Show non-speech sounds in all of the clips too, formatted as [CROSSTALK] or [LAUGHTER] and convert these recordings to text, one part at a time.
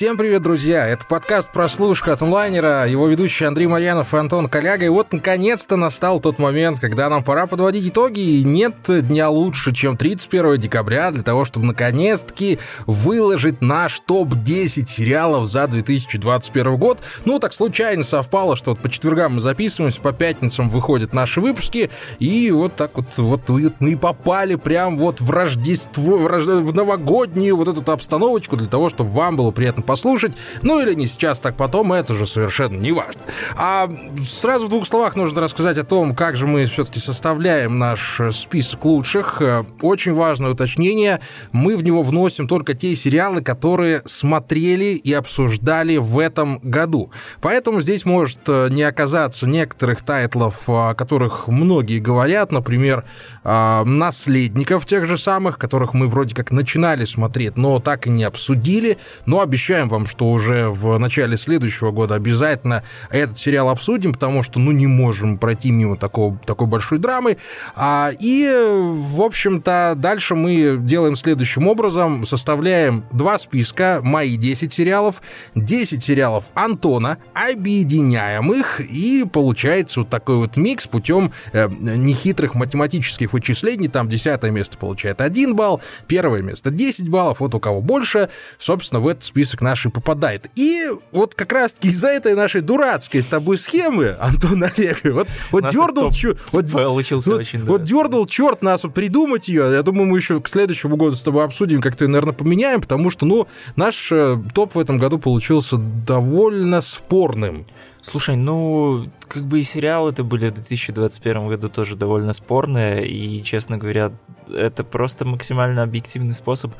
Всем привет, друзья! Это подкаст «Прослушка» от онлайнера, его ведущий Андрей Марьянов и Антон Коляга. И вот, наконец-то, настал тот момент, когда нам пора подводить итоги, и нет дня лучше, чем 31 декабря, для того, чтобы, наконец-таки, выложить наш топ-10 сериалов за 2021 год. Ну, так случайно совпало, что вот по четвергам мы записываемся, по пятницам выходят наши выпуски, и вот так вот, вот мы попали прям вот в Рождество, в, Рожд... в новогоднюю вот эту обстановочку для того, чтобы вам было приятно послушать. Ну или не сейчас, так потом, это же совершенно не важно. А сразу в двух словах нужно рассказать о том, как же мы все-таки составляем наш список лучших. Очень важное уточнение. Мы в него вносим только те сериалы, которые смотрели и обсуждали в этом году. Поэтому здесь может э, не оказаться некоторых тайтлов, о которых многие говорят, например, э, «Наследников» тех же самых, которых мы вроде как начинали смотреть, но так и не обсудили, но обещаем вам, что уже в начале следующего года обязательно этот сериал обсудим, потому что, ну, не можем пройти мимо такого, такой большой драмы. А, и, в общем-то, дальше мы делаем следующим образом. Составляем два списка, мои 10 сериалов, 10 сериалов Антона, объединяем их, и получается вот такой вот микс путем э, нехитрых математических вычислений. Там десятое место получает 1 балл, первое место 10 баллов, вот у кого больше, собственно, в этот список список нашей попадает. И вот как раз-таки из-за этой нашей дурацкой с тобой схемы, Антон Олег, вот, вот дернул черт, вот, получился вот, очень, вот дернул черт нас вот придумать ее. Я думаю, мы еще к следующему году с тобой обсудим, как-то, наверное, поменяем, потому что, ну, наш э, топ в этом году получился довольно спорным. Слушай, ну, как бы и сериалы это были в 2021 году тоже довольно спорные, и, честно говоря, это просто максимально объективный способ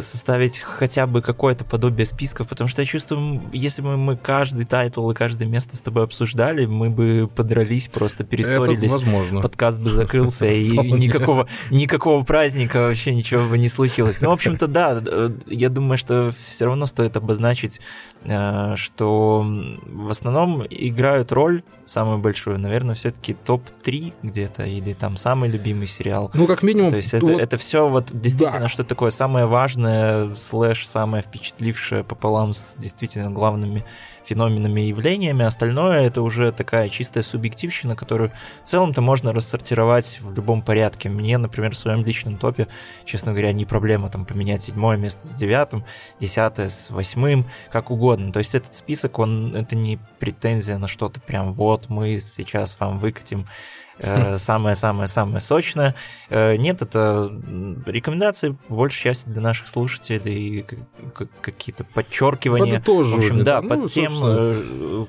составить хотя бы какое-то подобие списков, потому что я чувствую, если бы мы каждый тайтл и каждое место с тобой обсуждали, мы бы подрались, просто перессорились. Это возможно. Подкаст бы закрылся, [LAUGHS] и никакого, никакого праздника вообще ничего бы не случилось. Ну, в общем-то, да, я думаю, что все равно стоит обозначить, э, что в основном играют роль самую большую, наверное, все-таки топ-3 где-то, или там самый любимый сериал. Ну, как минимум. То есть это, вот... это все вот действительно да. что такое самое важное важное, слэш самое впечатлившее пополам с действительно главными феноменами и явлениями. Остальное это уже такая чистая субъективщина, которую в целом-то можно рассортировать в любом порядке. Мне, например, в своем личном топе, честно говоря, не проблема там поменять седьмое место с девятым, десятое с восьмым, как угодно. То есть этот список, он это не претензия на что-то прям вот мы сейчас вам выкатим самое-самое-самое сочное. Э, нет, это рекомендации, по большей части для наших слушателей, какие-то подчеркивания. В общем, да, ну, под тем, э,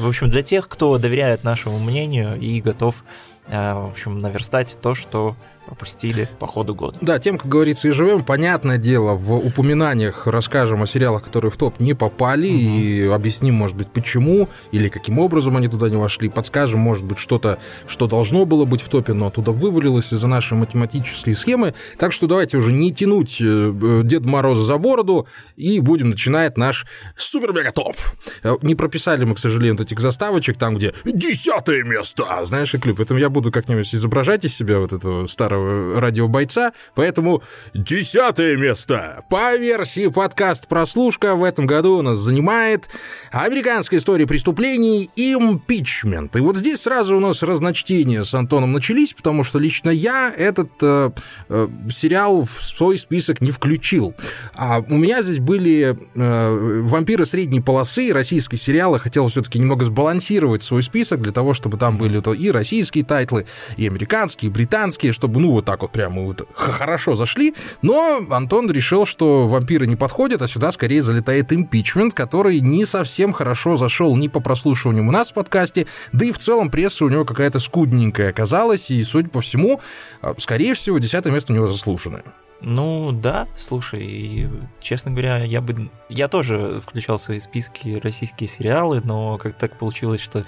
в общем, для тех, кто доверяет нашему мнению и готов, в общем, наверстать то, что пропустили по ходу года. Да, тем, как говорится, и живем. Понятное дело, в упоминаниях расскажем о сериалах, которые в топ не попали, угу. и объясним, может быть, почему или каким образом они туда не вошли. Подскажем, может быть, что-то, что должно было быть в топе, но оттуда вывалилось из-за нашей математической схемы. Так что давайте уже не тянуть э, э, Деда Мороза за бороду и будем начинать наш супер-мега-топ. Э, не прописали мы, к сожалению, этих заставочек, там, где десятое место, знаешь, и клюк. Поэтому я буду как-нибудь изображать из себя вот этого старого старого радиобойца, поэтому десятое место по версии подкаст «Прослушка» в этом году у нас занимает американская история преступлений «Импичмент». И вот здесь сразу у нас разночтения с Антоном начались, потому что лично я этот э, э, сериал в свой список не включил. А у меня здесь были э, «Вампиры средней полосы», российские сериалы, хотел все-таки немного сбалансировать свой список для того, чтобы там были то и российские тайтлы, и американские, и британские, чтобы ну, вот так вот прямо вот хорошо зашли, но Антон решил, что вампиры не подходят, а сюда скорее залетает импичмент, который не совсем хорошо зашел ни по прослушиванию у нас в подкасте, да и в целом пресса у него какая-то скудненькая оказалась, и, судя по всему, а, скорее всего, десятое место у него заслуженное. Ну да, слушай, честно говоря, я бы я тоже включал в свои списки российские сериалы, но как так получилось, что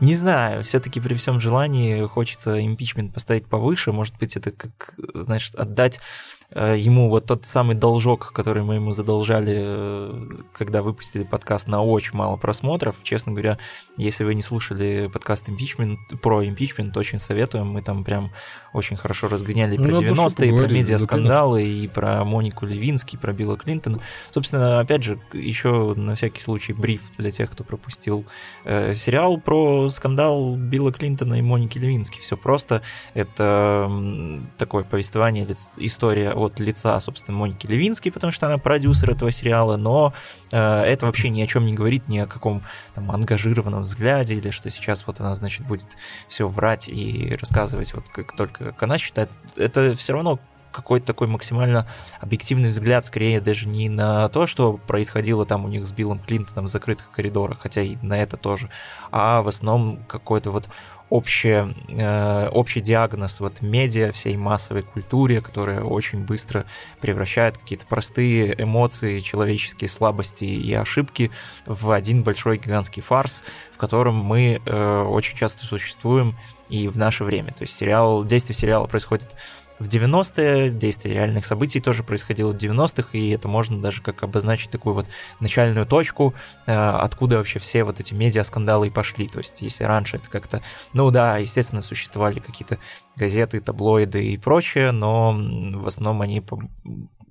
Не знаю, все-таки при всем желании хочется импичмент поставить повыше. Может быть, это как, знаешь, отдать ему вот тот самый должок, который мы ему задолжали, э, когда выпустили подкаст на очень мало просмотров. Честно говоря, если вы не слушали подкаст импичмент, про импичмент, очень советуем. Мы там прям очень хорошо разгоняли про ну, 90-е, про медиаскандалы, да, и про Монику Левински, про Билла Клинтона. Собственно, опять же, еще на всякий случай бриф для тех, кто пропустил э, сериал про скандал Билла Клинтона и Моники Левински. Все просто. Это такое повествование, история от лица, собственно, Моники Левински, потому что она продюсер этого сериала, но э, это вообще ни о чем не говорит, ни о каком там ангажированном взгляде, или что сейчас вот она, значит, будет все врать и рассказывать вот как только как она считает. Это все равно какой-то такой максимально объективный взгляд, скорее даже не на то, что происходило там у них с Биллом Клинтоном в закрытых коридорах, хотя и на это тоже, а в основном какой-то вот общее, э, общий диагноз вот медиа, всей массовой культуре, которая очень быстро превращает какие-то простые эмоции, человеческие слабости и ошибки в один большой гигантский фарс, в котором мы э, очень часто существуем и в наше время. То есть сериал, действие сериала происходит в 90-е, действие реальных событий тоже происходило в 90-х, и это можно даже как обозначить такую вот начальную точку, э, откуда вообще все вот эти медиа-скандалы и пошли. То есть, если раньше это как-то, ну да, естественно, существовали какие-то газеты, таблоиды и прочее, но в основном они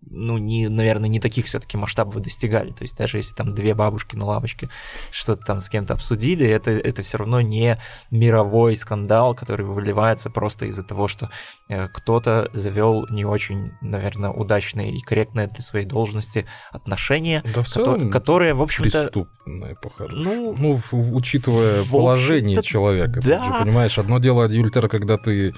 ну, не, наверное, не таких все-таки масштабов достигали. То есть даже если там две бабушки на лавочке что-то там с кем-то обсудили, это, это все равно не мировой скандал, который выливается просто из-за того, что э, кто-то завел не очень, наверное, удачные и корректные для своей должности отношения, да в целом которые, в общем-то... Преступные, ну, ну, учитывая положение человека. Да. Ты же понимаешь, одно дело адюльтера, когда ты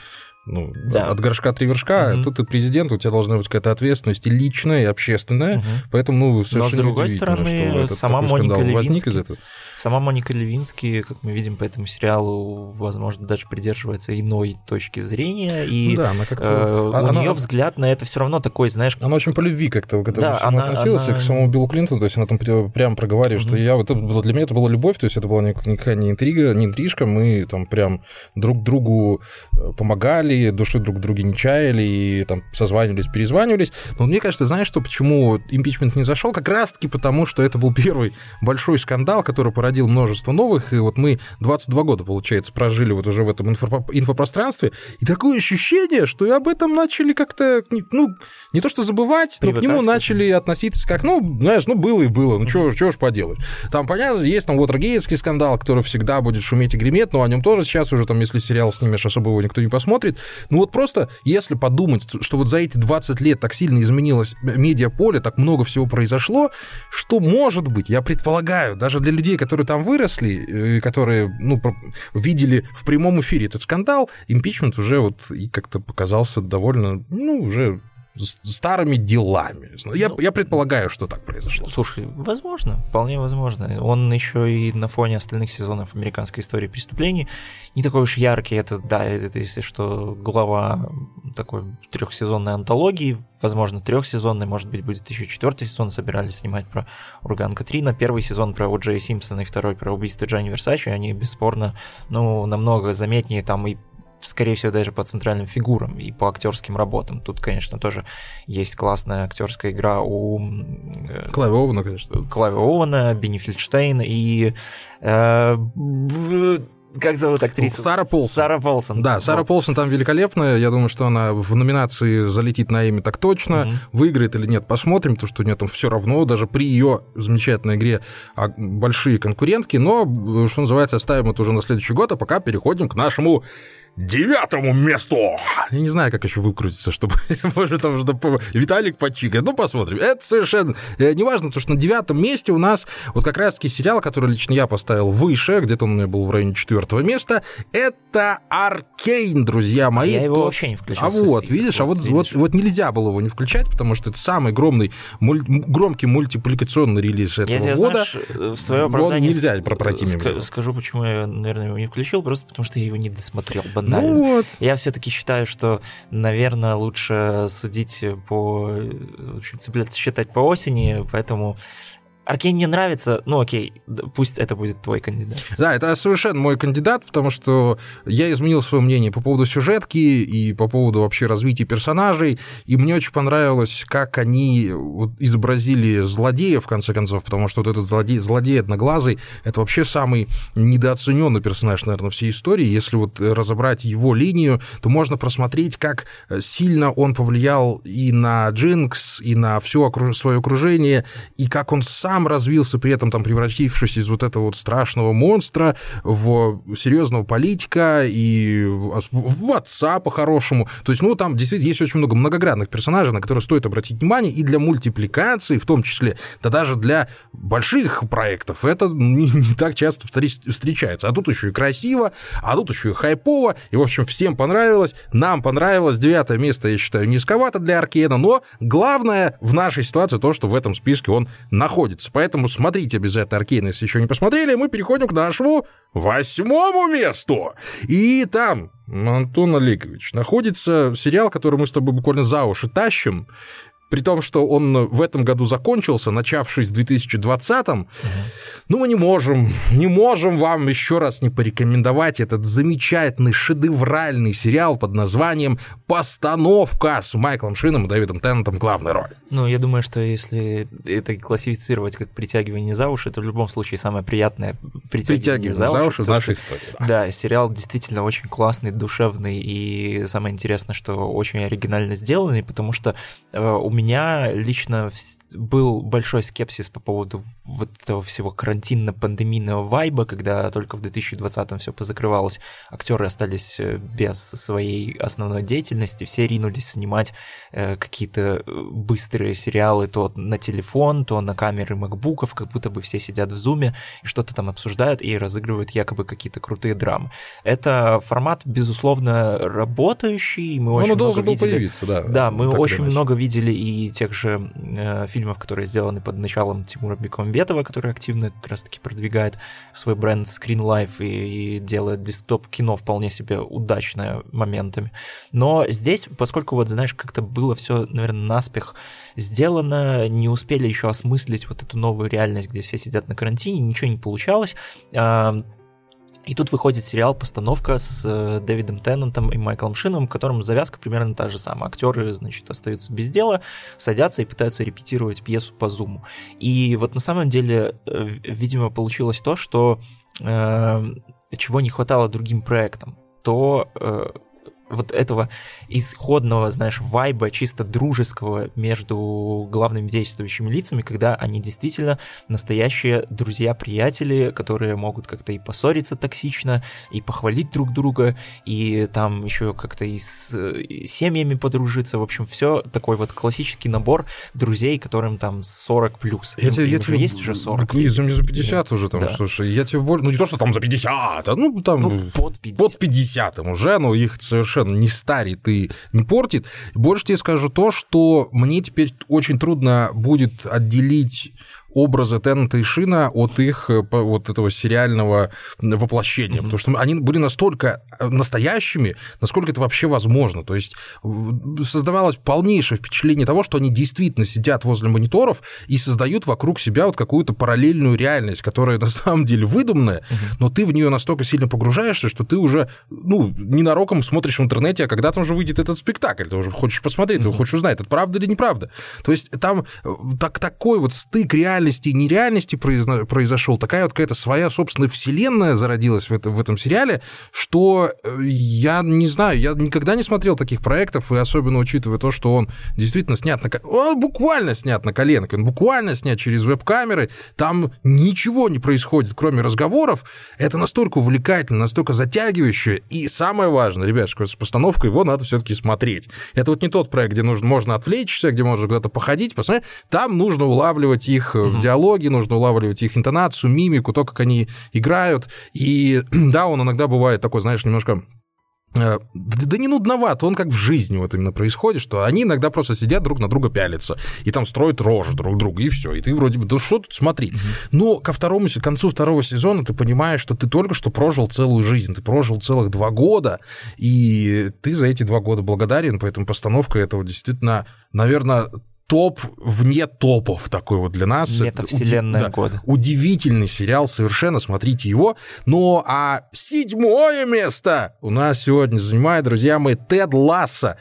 ну, да. от горшка три вершка, угу. тут ты президент, у тебя должна быть какая-то ответственность и личная, и общественная, угу. поэтому, ну, совершенно Но, с другой стороны, что сама Моника Левински, возник из этого. Сама Моника Левински, как мы видим по этому сериалу, возможно, даже придерживается иной точки зрения, и ну, да, она э, она, у нее взгляд на это все равно такой, знаешь... Она очень по любви как-то к этому да, всему она, относилась, она... к самому Биллу Клинтону, то есть она там прямо проговаривает, угу. что я, вот это, для меня это была любовь, то есть это была никакая не интрига, не интрижка, мы там прям друг другу э, помогали, души друг в друге не чаяли и там созванивались, перезванивались. Но мне кажется, знаешь, что почему импичмент не зашел? Как раз-таки потому, что это был первый большой скандал, который породил множество новых, и вот мы 22 года, получается, прожили вот уже в этом инфо инфопространстве, и такое ощущение, что и об этом начали как-то, ну, не то что забывать, но к нему начали относиться как, ну, знаешь, ну, было и было, ну, что ж поделать. Там, понятно, есть там вот Рогеевский скандал, который всегда будет шуметь и греметь, но о нем тоже сейчас уже там, если сериал снимешь, особо его никто не посмотрит. Ну вот просто, если подумать, что вот за эти 20 лет так сильно изменилось медиаполе, так много всего произошло, что может быть, я предполагаю, даже для людей, которые там выросли, э, которые, ну, видели в прямом эфире этот скандал, импичмент уже вот и как-то показался довольно, ну, уже старыми делами. Я, ну, я предполагаю, что так произошло. Слушай, возможно, вполне возможно. Он еще и на фоне остальных сезонов американской истории преступлений не такой уж яркий. Это, да, это, если что, глава такой трехсезонной антологии, возможно, трехсезонной, может быть, будет еще четвертый сезон, собирались снимать про Урган Катрина, первый сезон про О'Джея Симпсона и второй про убийство Джанни Версачи, они бесспорно, ну, намного заметнее там и скорее всего, даже по центральным фигурам и по актерским работам. Тут, конечно, тоже есть классная актерская игра у... Э, Клави Оуэна, конечно. Клави Оуэна, Бенни Фельдштейн и... Э, как зовут актрису? Сара Полсон. Сара Полсон. Да, Сара вот. Полсон там великолепная. Я думаю, что она в номинации залетит на имя так точно. Угу. Выиграет или нет, посмотрим, потому что у нее там все равно, даже при ее замечательной игре а, большие конкурентки. Но, что называется, оставим это уже на следующий год, а пока переходим к нашему девятому месту. Я не знаю, как еще выкрутиться, чтобы, [LAUGHS] может, там, чтобы Виталик почикает. Ну, посмотрим. Это совершенно э, не важно, потому что на девятом месте у нас вот как раз-таки сериал, который лично я поставил выше, где-то он у меня был в районе четвертого места. Это Аркейн, друзья мои. Я его вообще не включал. А вот, список, видишь, а вот, видишь. Вот, вот нельзя было его не включать, потому что это самый огромный, муль... громкий мультипликационный релиз этого я года. Знаешь, в свое оправдание... Он нельзя про пройти мимо. Скажу, почему я, наверное, его не включил, просто потому что я его не досмотрел банально. Ну, вот. Я все-таки считаю, что, наверное, лучше судить по... В общем, цепляться, считать по осени, поэтому Аркейн мне нравится, ну окей, пусть это будет твой кандидат. Да, это совершенно мой кандидат, потому что я изменил свое мнение по поводу сюжетки и по поводу вообще развития персонажей, и мне очень понравилось, как они изобразили злодея, в конце концов, потому что вот этот злодей, злодей одноглазый, это вообще самый недооцененный персонаж, наверное, всей истории. Если вот разобрать его линию, то можно просмотреть, как сильно он повлиял и на Джинкс, и на все свое окружение, и как он сам сам развился, при этом там превратившись из вот этого вот страшного монстра в серьезного политика и в отца по-хорошему. То есть, ну, там действительно есть очень много многогранных персонажей, на которые стоит обратить внимание, и для мультипликации в том числе, да даже для больших проектов это не, не так часто встречается. А тут еще и красиво, а тут еще и хайпово, и, в общем, всем понравилось, нам понравилось, девятое место, я считаю, низковато для Аркена, но главное в нашей ситуации то, что в этом списке он находится нравится. Поэтому смотрите обязательно Аркейн, если еще не посмотрели. Мы переходим к нашему восьмому месту. И там, Антон Олегович, находится сериал, который мы с тобой буквально за уши тащим. При том, что он в этом году закончился, начавшись в 2020-м, угу. ну, мы не можем, не можем вам еще раз не порекомендовать этот замечательный, шедевральный сериал под названием «Постановка» с Майклом Шином и Дэвидом Теннантом в главной роли. Ну, я думаю, что если это классифицировать как притягивание за уши, то в любом случае самое приятное притягивание, притягивание за, за уши в нашей что, истории. Да. да, сериал действительно очень классный, душевный, и самое интересное, что очень оригинально сделанный, потому что э, у меня лично был большой скепсис по поводу вот этого всего карантинно-пандемийного вайба, когда только в 2020-м все позакрывалось, актеры остались э, без своей основной деятельности, все ринулись снимать э, какие-то э, быстрые сериалы то на телефон, то на камеры макбуков, как будто бы все сидят в зуме и что-то там обсуждают и разыгрывают якобы какие-то крутые драмы. Это формат, безусловно, работающий, мы очень много видели... да. Да, мы очень много видели и и тех же э, фильмов, которые сделаны под началом Тимура Бекмамбетова, который активно как раз-таки продвигает свой бренд Screen Life и, и делает десктоп-кино вполне себе удачное моментами. Но здесь, поскольку вот, знаешь, как-то было все, наверное, наспех сделано, не успели еще осмыслить вот эту новую реальность, где все сидят на карантине, ничего не получалось. Э, и тут выходит сериал, постановка с э, Дэвидом Теннантом и Майклом Шином, в котором завязка примерно та же самая. Актеры, значит, остаются без дела, садятся и пытаются репетировать пьесу по зуму. И вот на самом деле, э, видимо, получилось то, что э, чего не хватало другим проектам то э, вот этого исходного, знаешь, вайба чисто дружеского между главными действующими лицами, когда они действительно настоящие друзья-приятели, которые могут как-то и поссориться токсично, и похвалить друг друга, и там еще как-то и с семьями подружиться. В общем, все такой вот классический набор друзей, которым там 40 плюс. Я тебе, я тебе, есть уже 40. Не, за, за 50 уже там, да. слушай, я тебе более... Ну, не то, что там за 50, а ну, там... Ну, под 50. Под 50 уже, но их совершенно совершенно не старит и не портит. Больше тебе скажу то, что мне теперь очень трудно будет отделить образы Теннета и Шина от их э, вот этого сериального воплощения, mm-hmm. потому что они были настолько э, настоящими, насколько это вообще возможно. То есть создавалось полнейшее впечатление того, что они действительно сидят возле мониторов и создают вокруг себя вот какую-то параллельную реальность, которая [LAUGHS] на самом деле выдуманная, mm-hmm. но ты в нее настолько сильно погружаешься, что ты уже, ну, ненароком смотришь в интернете, а когда там же выйдет этот спектакль, ты уже хочешь посмотреть, mm-hmm. ты хочешь узнать, это правда или неправда. То есть там э, так, такой вот стык реальности реальности и нереальности произошел, такая вот какая-то своя собственная вселенная зародилась в, это, в этом сериале, что э, я не знаю, я никогда не смотрел таких проектов, и особенно учитывая то, что он действительно снят на... Он буквально снят на коленке, он буквально снят через веб-камеры, там ничего не происходит, кроме разговоров. Это настолько увлекательно, настолько затягивающе, и самое важное, ребят, что с постановкой его надо все-таки смотреть. Это вот не тот проект, где нужно, можно отвлечься, где можно куда-то походить, посмотреть. Там нужно улавливать их в диалоге, нужно улавливать их интонацию, мимику, то, как они играют. И [CLEARS THROAT] да, он иногда бывает такой, знаешь, немножко э, да не нудновато, он как в жизни вот именно происходит, что они иногда просто сидят друг на друга пялятся, и там строят рожи друг другу, и все, и ты вроде бы, да что тут смотри. Mm-hmm. Но ко второму, к концу второго сезона ты понимаешь, что ты только что прожил целую жизнь, ты прожил целых два года, и ты за эти два года благодарен, поэтому постановка этого действительно, наверное, топ вне топов такой вот для нас. Метавселенная да, года. Удивительный сериал, совершенно, смотрите его. Ну, а седьмое место у нас сегодня занимает, друзья мои, Тед Ласса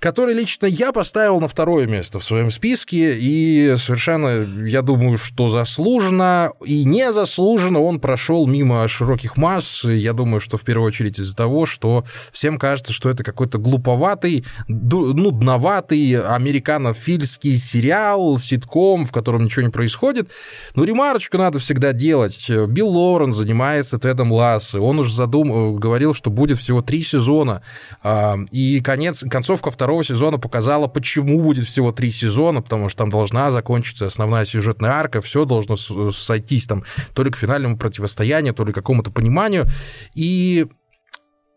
который лично я поставил на второе место в своем списке, и совершенно, я думаю, что заслуженно и незаслуженно он прошел мимо широких масс. Я думаю, что в первую очередь из-за того, что всем кажется, что это какой-то глуповатый, нудноватый американофильский сериал, ситком, в котором ничего не происходит. Но ремарочку надо всегда делать. Билл Лорен занимается Тедом Лассе. Он уже задум... говорил, что будет всего три сезона. А, и конец, концовка второго второго сезона показала, почему будет всего три сезона, потому что там должна закончиться основная сюжетная арка, все должно сойтись там то ли к финальному противостоянию, то ли к какому-то пониманию. И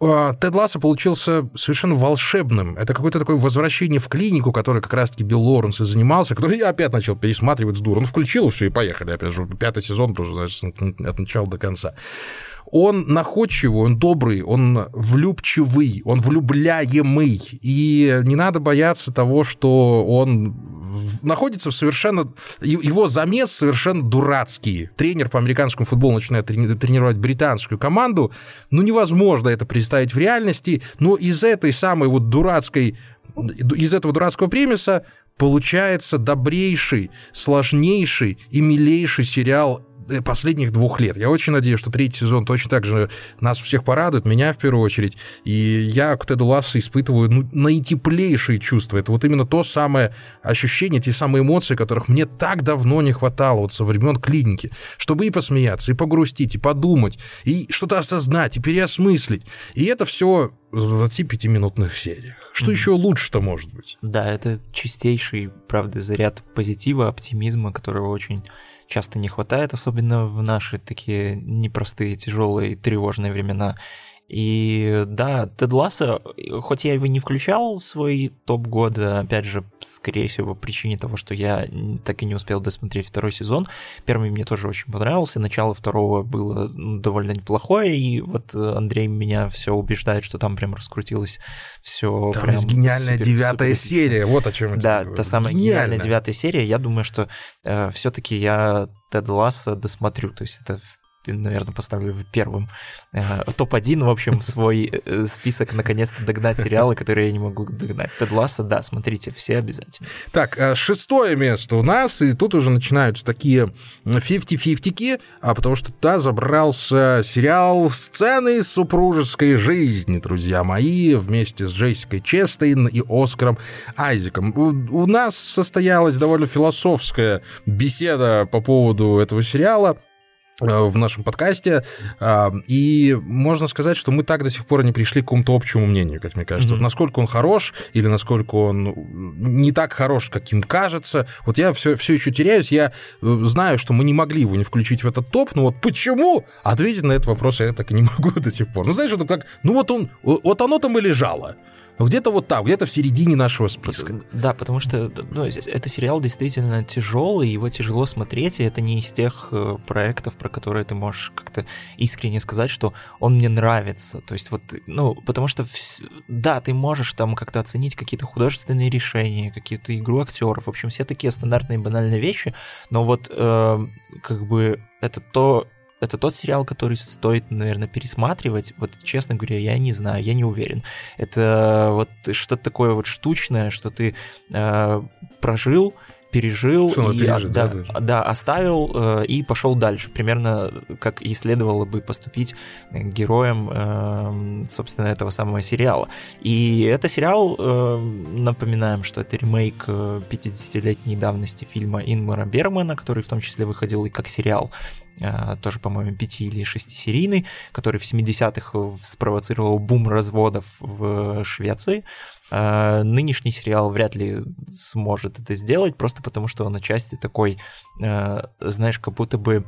а, Тед Ласса получился совершенно волшебным. Это какое-то такое возвращение в клинику, которой как раз-таки Билл Лоренс и занимался, который я опять начал пересматривать с дур. Он включил все и поехали. Опять же, пятый сезон тоже, значит, от начала до конца он находчивый, он добрый, он влюбчивый, он влюбляемый. И не надо бояться того, что он находится в совершенно... Его замес совершенно дурацкий. Тренер по американскому футболу начинает тренировать британскую команду. Ну, невозможно это представить в реальности, но из этой самой вот дурацкой из этого дурацкого премиса получается добрейший, сложнейший и милейший сериал последних двух лет. Я очень надеюсь, что третий сезон точно так же нас всех порадует, меня в первую очередь. И я к Теду Лассо испытываю ну, наитеплейшие чувства. Это вот именно то самое ощущение, те самые эмоции, которых мне так давно не хватало вот со времен клиники, чтобы и посмеяться, и погрустить, и подумать, и что-то осознать, и переосмыслить. И это все в 25-минутных сериях. Что mm-hmm. еще лучше-то может быть? Да, это чистейший, правда, заряд позитива, оптимизма, которого очень часто не хватает, особенно в наши такие непростые, тяжелые, тревожные времена. И да, Тед Ласса, хоть я его не включал в свой топ года, опять же, скорее всего, по причине того, что я так и не успел досмотреть второй сезон. Первый мне тоже очень понравился, начало второго было довольно неплохое, и вот Андрей меня все убеждает, что там прям раскрутилось все. Там прям гениальная супер, девятая супер серия, вот о чем Да, та самая гениальная девятая серия. Я думаю, что э, все-таки я Тед Ласса досмотрю, то есть это наверное, поставлю первым. Э, Топ-1, в общем, свой э, список наконец-то догнать сериалы, которые я не могу догнать. Тед Ласса, да, смотрите, все обязательно. Так, э, шестое место у нас, и тут уже начинаются такие 50-50-ки, а потому что туда забрался сериал «Сцены супружеской жизни», друзья мои, вместе с Джессикой Честейн и Оскаром Айзеком. У, у нас состоялась довольно философская беседа по поводу этого сериала, в нашем подкасте, а, и можно сказать, что мы так до сих пор не пришли к какому-то общему мнению, как мне кажется. Mm-hmm. Вот насколько он хорош или насколько он не так хорош, каким кажется. Вот я все, все еще теряюсь, я э, знаю, что мы не могли его не включить в этот топ, но вот почему? Ответить на этот вопрос я так и не [LAUGHS] могу до сих пор. Ну, знаешь, вот так, ну вот он, вот оно там и лежало. Где-то вот так, где-то в середине нашего списка. Да, потому что ну, это сериал действительно тяжелый, его тяжело смотреть, и это не из тех э, проектов, про которые ты можешь как-то искренне сказать, что он мне нравится. То есть вот, ну, потому что, да, ты можешь там как-то оценить какие-то художественные решения, какие-то игру актеров, в общем, все такие стандартные банальные вещи, но вот э, как бы это то, это тот сериал, который стоит, наверное, пересматривать. Вот, честно говоря, я не знаю, я не уверен. Это вот что-то такое вот штучное, что ты э, прожил, пережил и пережить, да, да, да, оставил э, и пошел дальше. Примерно как и следовало бы поступить героем, э, собственно, этого самого сериала. И это сериал, э, напоминаем, что это ремейк 50-летней давности фильма Инмара Бергмана, который в том числе выходил и как сериал Э, тоже, по-моему, пяти или шестисерийный, который в 70-х спровоцировал бум разводов в Швеции. Э, нынешний сериал вряд ли сможет это сделать, просто потому что он отчасти такой, э, знаешь, как будто бы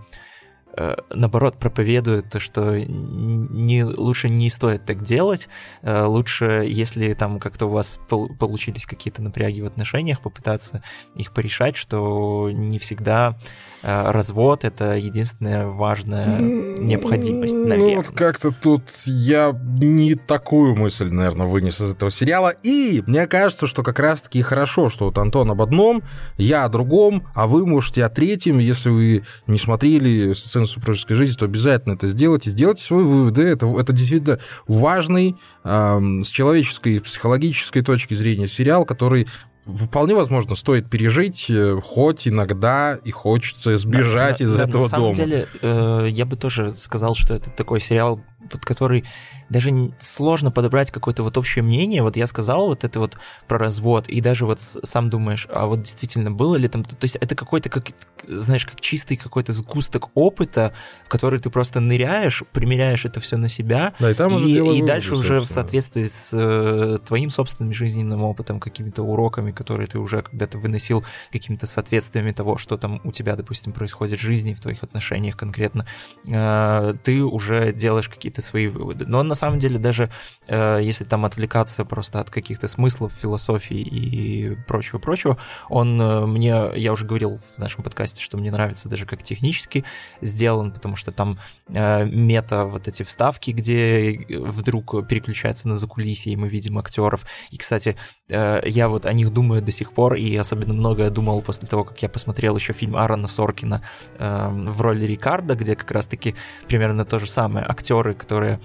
наоборот, проповедует то, что не, лучше не стоит так делать, э, лучше, если там как-то у вас получились какие-то напряги в отношениях, попытаться их порешать, что не всегда э, развод — это единственная важная необходимость, наверное. Ну, вот как-то тут я не такую мысль, наверное, вынес из этого сериала, и мне кажется, что как раз-таки хорошо, что вот Антон об одном, я о другом, а вы можете о третьем, если вы не смотрели сцену супружеской жизни, то обязательно это сделайте, сделайте свой вывод, это, это действительно важный э, с человеческой, психологической точки зрения сериал, который вполне возможно стоит пережить, э, хоть иногда и хочется сбежать да, из да, этого дома. На самом деле, э, я бы тоже сказал, что это такой сериал, под который даже сложно подобрать какое-то вот общее мнение. Вот я сказал вот это вот про развод, и даже вот сам думаешь, а вот действительно было ли там... То есть это какой-то, как, знаешь, как чистый какой-то сгусток опыта, в который ты просто ныряешь, примеряешь это все на себя, да, и, там и, и дальше уже в соответствии с э, твоим собственным жизненным опытом, какими-то уроками, которые ты уже когда-то выносил, какими-то соответствиями того, что там у тебя, допустим, происходит в жизни, в твоих отношениях конкретно, э, ты уже делаешь какие-то свои выводы. Но на на самом деле даже э, если там отвлекаться просто от каких-то смыслов, философии и прочего-прочего, он э, мне, я уже говорил в нашем подкасте, что мне нравится даже как технически сделан, потому что там э, мета вот эти вставки, где вдруг переключается на закулисье, и мы видим актеров. И, кстати, э, я вот о них думаю до сих пор, и особенно многое думал после того, как я посмотрел еще фильм Аарона Соркина э, в роли Рикарда, где как раз-таки примерно то же самое. Актеры, которые Э,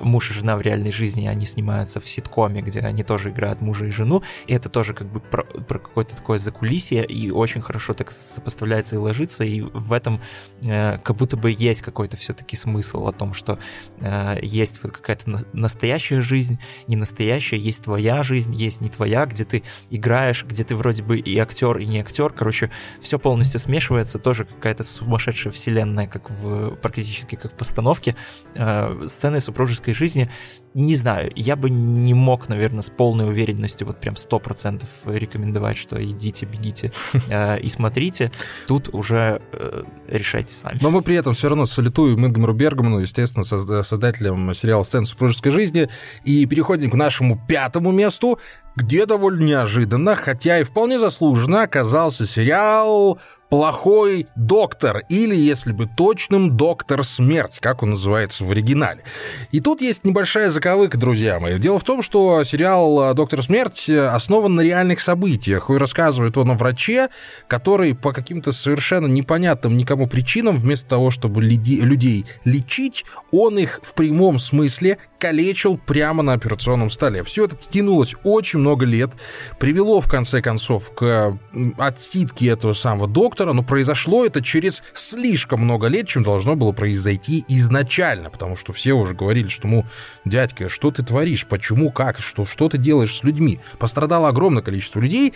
муж и жена в реальной жизни, они снимаются в ситкоме, где они тоже играют мужа и жену, и это тоже как бы про, про какое-то такое закулисье, и очень хорошо так сопоставляется и ложится, и в этом э, как будто бы есть какой-то все-таки смысл о том, что э, есть вот какая-то на, настоящая жизнь, не настоящая, есть твоя жизнь, есть не твоя, где ты играешь, где ты вроде бы и актер, и не актер, короче, все полностью смешивается, тоже какая-то сумасшедшая вселенная, как в практически как в постановке, э, сцены супружеской жизни, не знаю, я бы не мог, наверное, с полной уверенностью вот прям сто процентов рекомендовать, что идите, бегите [LAUGHS] э, и смотрите. Тут уже э, решайте сами. Но мы при этом все равно салютуем Ингмару Бергману, естественно, создателям сериала «Сцены супружеской жизни». И переходим к нашему пятому месту, где довольно неожиданно, хотя и вполне заслуженно оказался сериал плохой доктор, или, если бы точным, доктор смерть, как он называется в оригинале. И тут есть небольшая заковыка, друзья мои. Дело в том, что сериал «Доктор смерть» основан на реальных событиях, и рассказывает он о враче, который по каким-то совершенно непонятным никому причинам, вместо того, чтобы людей лечить, он их в прямом смысле калечил прямо на операционном столе. Все это тянулось очень много лет, привело в конце концов к отсидке этого самого доктора, но произошло это через слишком много лет, чем должно было произойти изначально, потому что все уже говорили, что, ну, дядька, что ты творишь, почему, как, что, что ты делаешь с людьми. Пострадало огромное количество людей,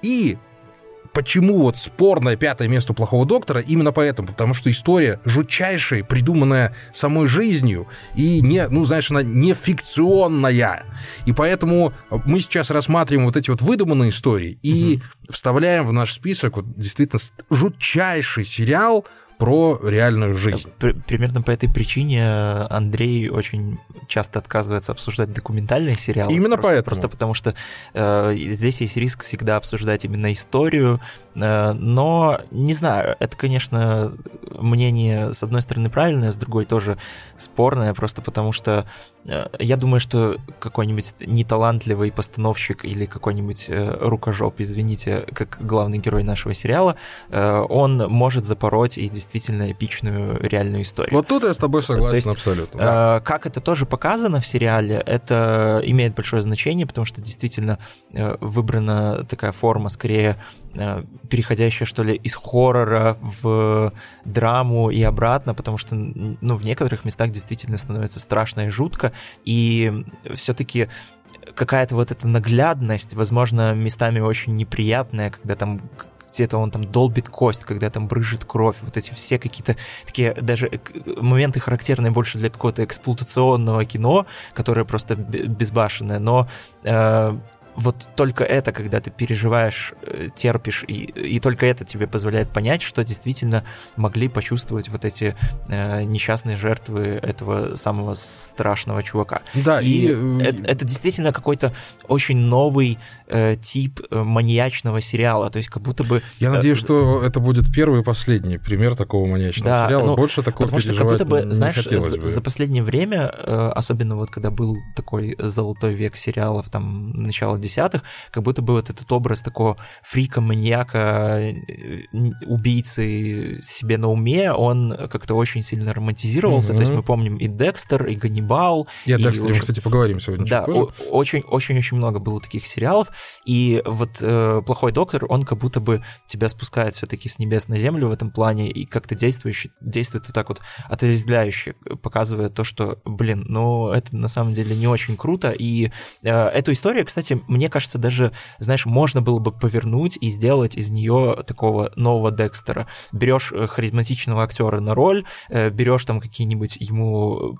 и почему вот спорное пятое место плохого доктора, именно поэтому, потому что история жутчайшая, придуманная самой жизнью, и не, ну, знаешь, она не фикционная. И поэтому мы сейчас рассматриваем вот эти вот выдуманные истории и угу. вставляем в наш список вот действительно жутчайший сериал, про реальную жизнь. Примерно по этой причине Андрей очень часто отказывается обсуждать документальные сериалы. Именно просто, поэтому. Просто потому что э, здесь есть риск всегда обсуждать именно историю, э, но не знаю, это, конечно, мнение с одной стороны правильное, с другой тоже спорное, просто потому что э, я думаю, что какой-нибудь неталантливый постановщик или какой-нибудь э, рукожоп, извините, как главный герой нашего сериала, э, он может запороть и действительно эпичную реальную историю. Вот тут я с тобой согласен есть, абсолютно. Да. Э, как это тоже показано в сериале, это имеет большое значение, потому что действительно э, выбрана такая форма, скорее э, переходящая, что ли, из хоррора в драму и обратно, потому что ну, в некоторых местах действительно становится страшно и жутко, и все-таки какая-то вот эта наглядность, возможно, местами очень неприятная, когда там где-то он там долбит кость, когда там брыжет кровь, вот эти все какие-то такие даже моменты характерные больше для какого-то эксплуатационного кино, которое просто безбашенное, но э, вот только это, когда ты переживаешь, э, терпишь, и, и только это тебе позволяет понять, что действительно могли почувствовать вот эти э, несчастные жертвы этого самого страшного чувака. Да, и, и... Э, это, это действительно какой-то очень новый э, тип э, маньячного сериала, то есть как будто бы... Я надеюсь, э, что это будет первый и последний пример такого маньячного да, сериала, ну, больше такого потому что как будто бы, знаешь, за, бы. за последнее время, э, особенно вот когда был такой золотой век сериалов, там, начало десятых, как будто бы вот этот образ такого фрика, маньяка, убийцы себе на уме, он как-то очень сильно романтизировался, mm-hmm. то есть мы помним и Декстер, и Ганнибал. И о Декстере мы, кстати, поговорим сегодня Да, очень-очень-очень много было таких сериалов, и вот э, плохой доктор, он как будто бы тебя спускает все-таки с небес на землю в этом плане и как-то действующий, действует вот так вот отрезвляюще, показывая то, что, блин, ну это на самом деле не очень круто. И э, эту историю, кстати, мне кажется, даже, знаешь, можно было бы повернуть и сделать из нее такого нового Декстера. Берешь э, харизматичного актера на роль, э, берешь там какие-нибудь ему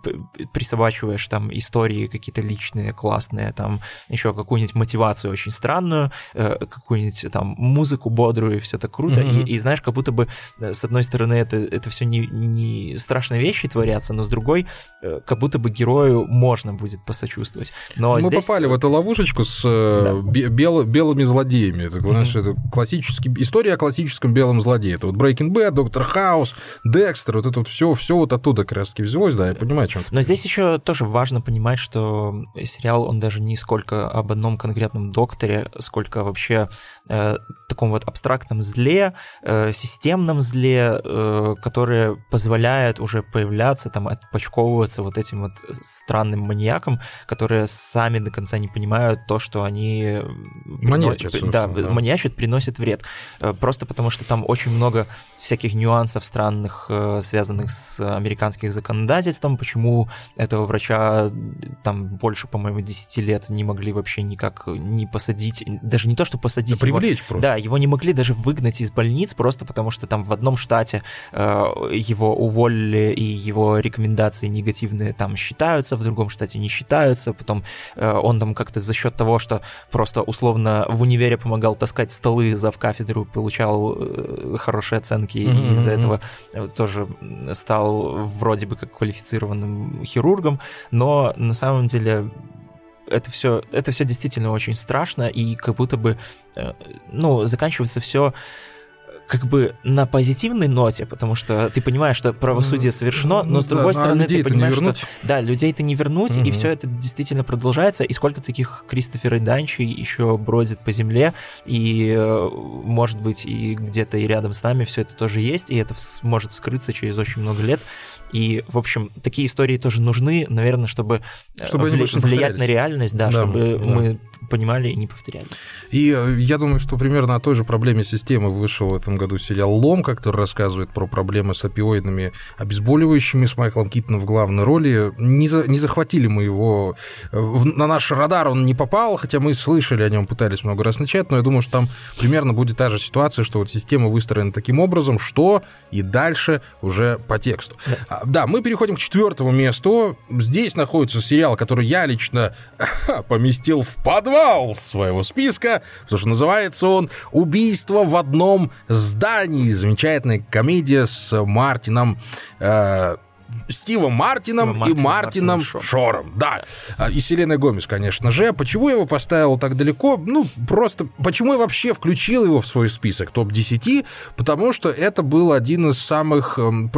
присобачиваешь там истории какие-то личные, классные, там еще какую-нибудь мотивацию очень очень странную, э, какую-нибудь там музыку бодрую, и все так круто. Mm-hmm. И, и знаешь, как будто бы, э, с одной стороны, это, это все не, не страшные вещи творятся, но с другой, э, как будто бы герою можно будет посочувствовать. Но Мы здесь... попали в эту ловушечку с да. бел, белыми злодеями. Это, знаешь, mm-hmm. это классический, история о классическом белом злодее. Это вот Breaking Bad, Доктор Хаус, Декстер, вот это вот все, все вот оттуда как раз взялось, да, я понимаю, о чем Но здесь еще тоже важно понимать, что сериал, он даже не сколько об одном конкретном докторе, факторе, сколько вообще э, таком вот абстрактном зле, э, системном зле, э, которое позволяет уже появляться, там, отпочковываться вот этим вот странным маньякам, которые сами до конца не понимают то, что они маньячат, прино... да, да, маньячат, приносят вред. Э, просто потому что там очень много всяких нюансов странных, э, связанных с американским законодательством, почему этого врача там больше, по-моему, 10 лет не могли вообще никак не посадить, даже не то, что посадить, да его, привлечь просто. Да, его не могли даже выгнать из больниц, просто потому что там в одном штате э, его уволили, и его рекомендации негативные там считаются, в другом штате не считаются, потом э, он там как-то за счет того, что просто условно в универе помогал таскать столы за в кафедру, получал э, хорошие оценки, mm-hmm. и из-за этого э, тоже стал вроде бы как квалифицированным хирургом, но на самом деле это все, это все действительно очень страшно, и как будто бы, э, ну, заканчивается все как бы на позитивной ноте, потому что ты понимаешь, что правосудие совершено, но с другой да, стороны ты понимаешь, что да, людей это не вернуть, угу. и все это действительно продолжается, и сколько таких Кристофера Данчи еще бродит по земле, и э, может быть и где-то и рядом с нами все это тоже есть, и это может скрыться через очень много лет. И, в общем, такие истории тоже нужны, наверное, чтобы, э, чтобы вли- влиять на реальность, да, да чтобы да. мы понимали и не повторяли. И э, я думаю, что примерно о той же проблеме системы вышел в этом году сериал «Лом», который рассказывает про проблемы с опиоидными обезболивающими, с Майклом Китоном в главной роли. Не, за, не захватили мы его э, на наш радар, он не попал, хотя мы слышали о нем, пытались много раз начать, но я думаю, что там примерно будет та же ситуация, что вот система выстроена таким образом, что и дальше уже по тексту. Да, а, да мы переходим к четвертому месту. Здесь находится сериал, который я лично [LAUGHS] поместил в подвал своего списка, потому что называется он «Убийство в одном здании». Замечательная комедия с Мартином э, Стивом Мартином Стива и Мартином, Мартином Шором. Шором. Да. А, и Селеной Гомес, конечно же. Почему я его поставил так далеко? Ну, просто почему я вообще включил его в свой список топ-10? Потому что это был один из самых эм,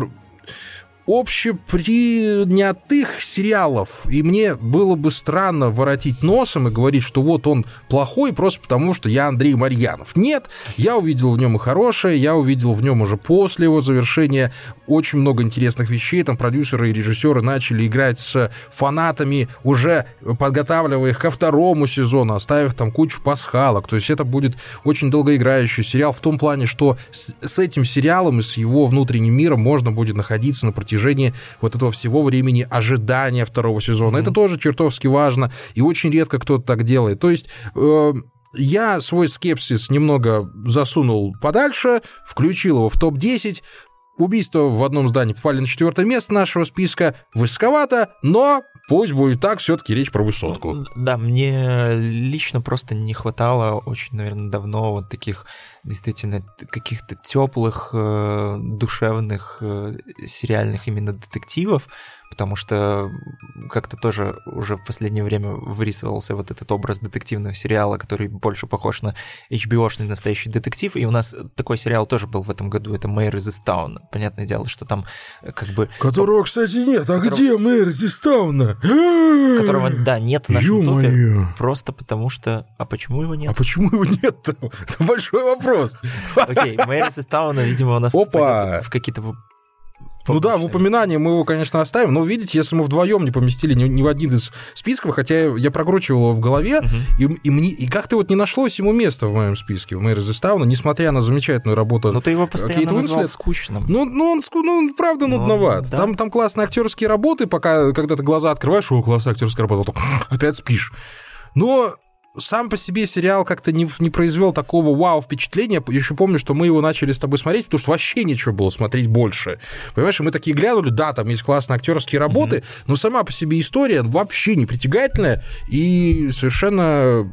общепринятых сериалов. И мне было бы странно воротить носом и говорить, что вот он плохой просто потому, что я Андрей Марьянов. Нет, я увидел в нем и хорошее, я увидел в нем уже после его завершения очень много интересных вещей. Там продюсеры и режиссеры начали играть с фанатами, уже подготавливая их ко второму сезону, оставив там кучу пасхалок. То есть это будет очень долгоиграющий сериал в том плане, что с, с этим сериалом и с его внутренним миром можно будет находиться на протяжении протяжении вот этого всего времени ожидания второго сезона. Mm-hmm. Это тоже чертовски важно, и очень редко кто-то так делает. То есть... Э, я свой скепсис немного засунул подальше, включил его в топ-10, убийства в одном здании попали на четвертое место нашего списка. Высоковато, но пусть будет так, все-таки речь про высотку. Да, мне лично просто не хватало очень, наверное, давно вот таких действительно каких-то теплых, э, душевных, э, сериальных именно детективов, потому что как-то тоже уже в последнее время вырисовался вот этот образ детективного сериала, который больше похож на HBO-шный настоящий детектив, и у нас такой сериал тоже был в этом году, это «Мэйр из Истауна». Понятное дело, что там э, как бы... Которого, кстати, нет. А Которого... где «Мэйр из Истауна»? Которого, да, нет в нашем топе, просто потому что... А почему его нет? А почему его нет [LAUGHS] Это большой вопрос. Окей, «Мэйр из Истауна», видимо, у нас в какие-то ну да, в упоминании мы его, конечно, оставим, но видите, если мы вдвоем не поместили ни, ни в один из списков, хотя я прокручивал его в голове, uh-huh. и, и, мне, и как-то вот не нашлось ему места в моем списке, в Мэри Зестауна, несмотря на замечательную работу. Ну ты его постоянно назвал скучным. Ну, ну, он, ну, он правда ну, нудноват. Да. Там, там классные актерские работы, пока, когда ты глаза открываешь, о, классная актерская работа, [LAUGHS] опять спишь. Но сам по себе сериал как-то не, не произвел такого вау впечатления. Я еще помню, что мы его начали с тобой смотреть, потому что вообще ничего было смотреть больше. Понимаешь, и мы такие глянули, да, там есть классные актерские работы, mm-hmm. но сама по себе история вообще не притягательная и совершенно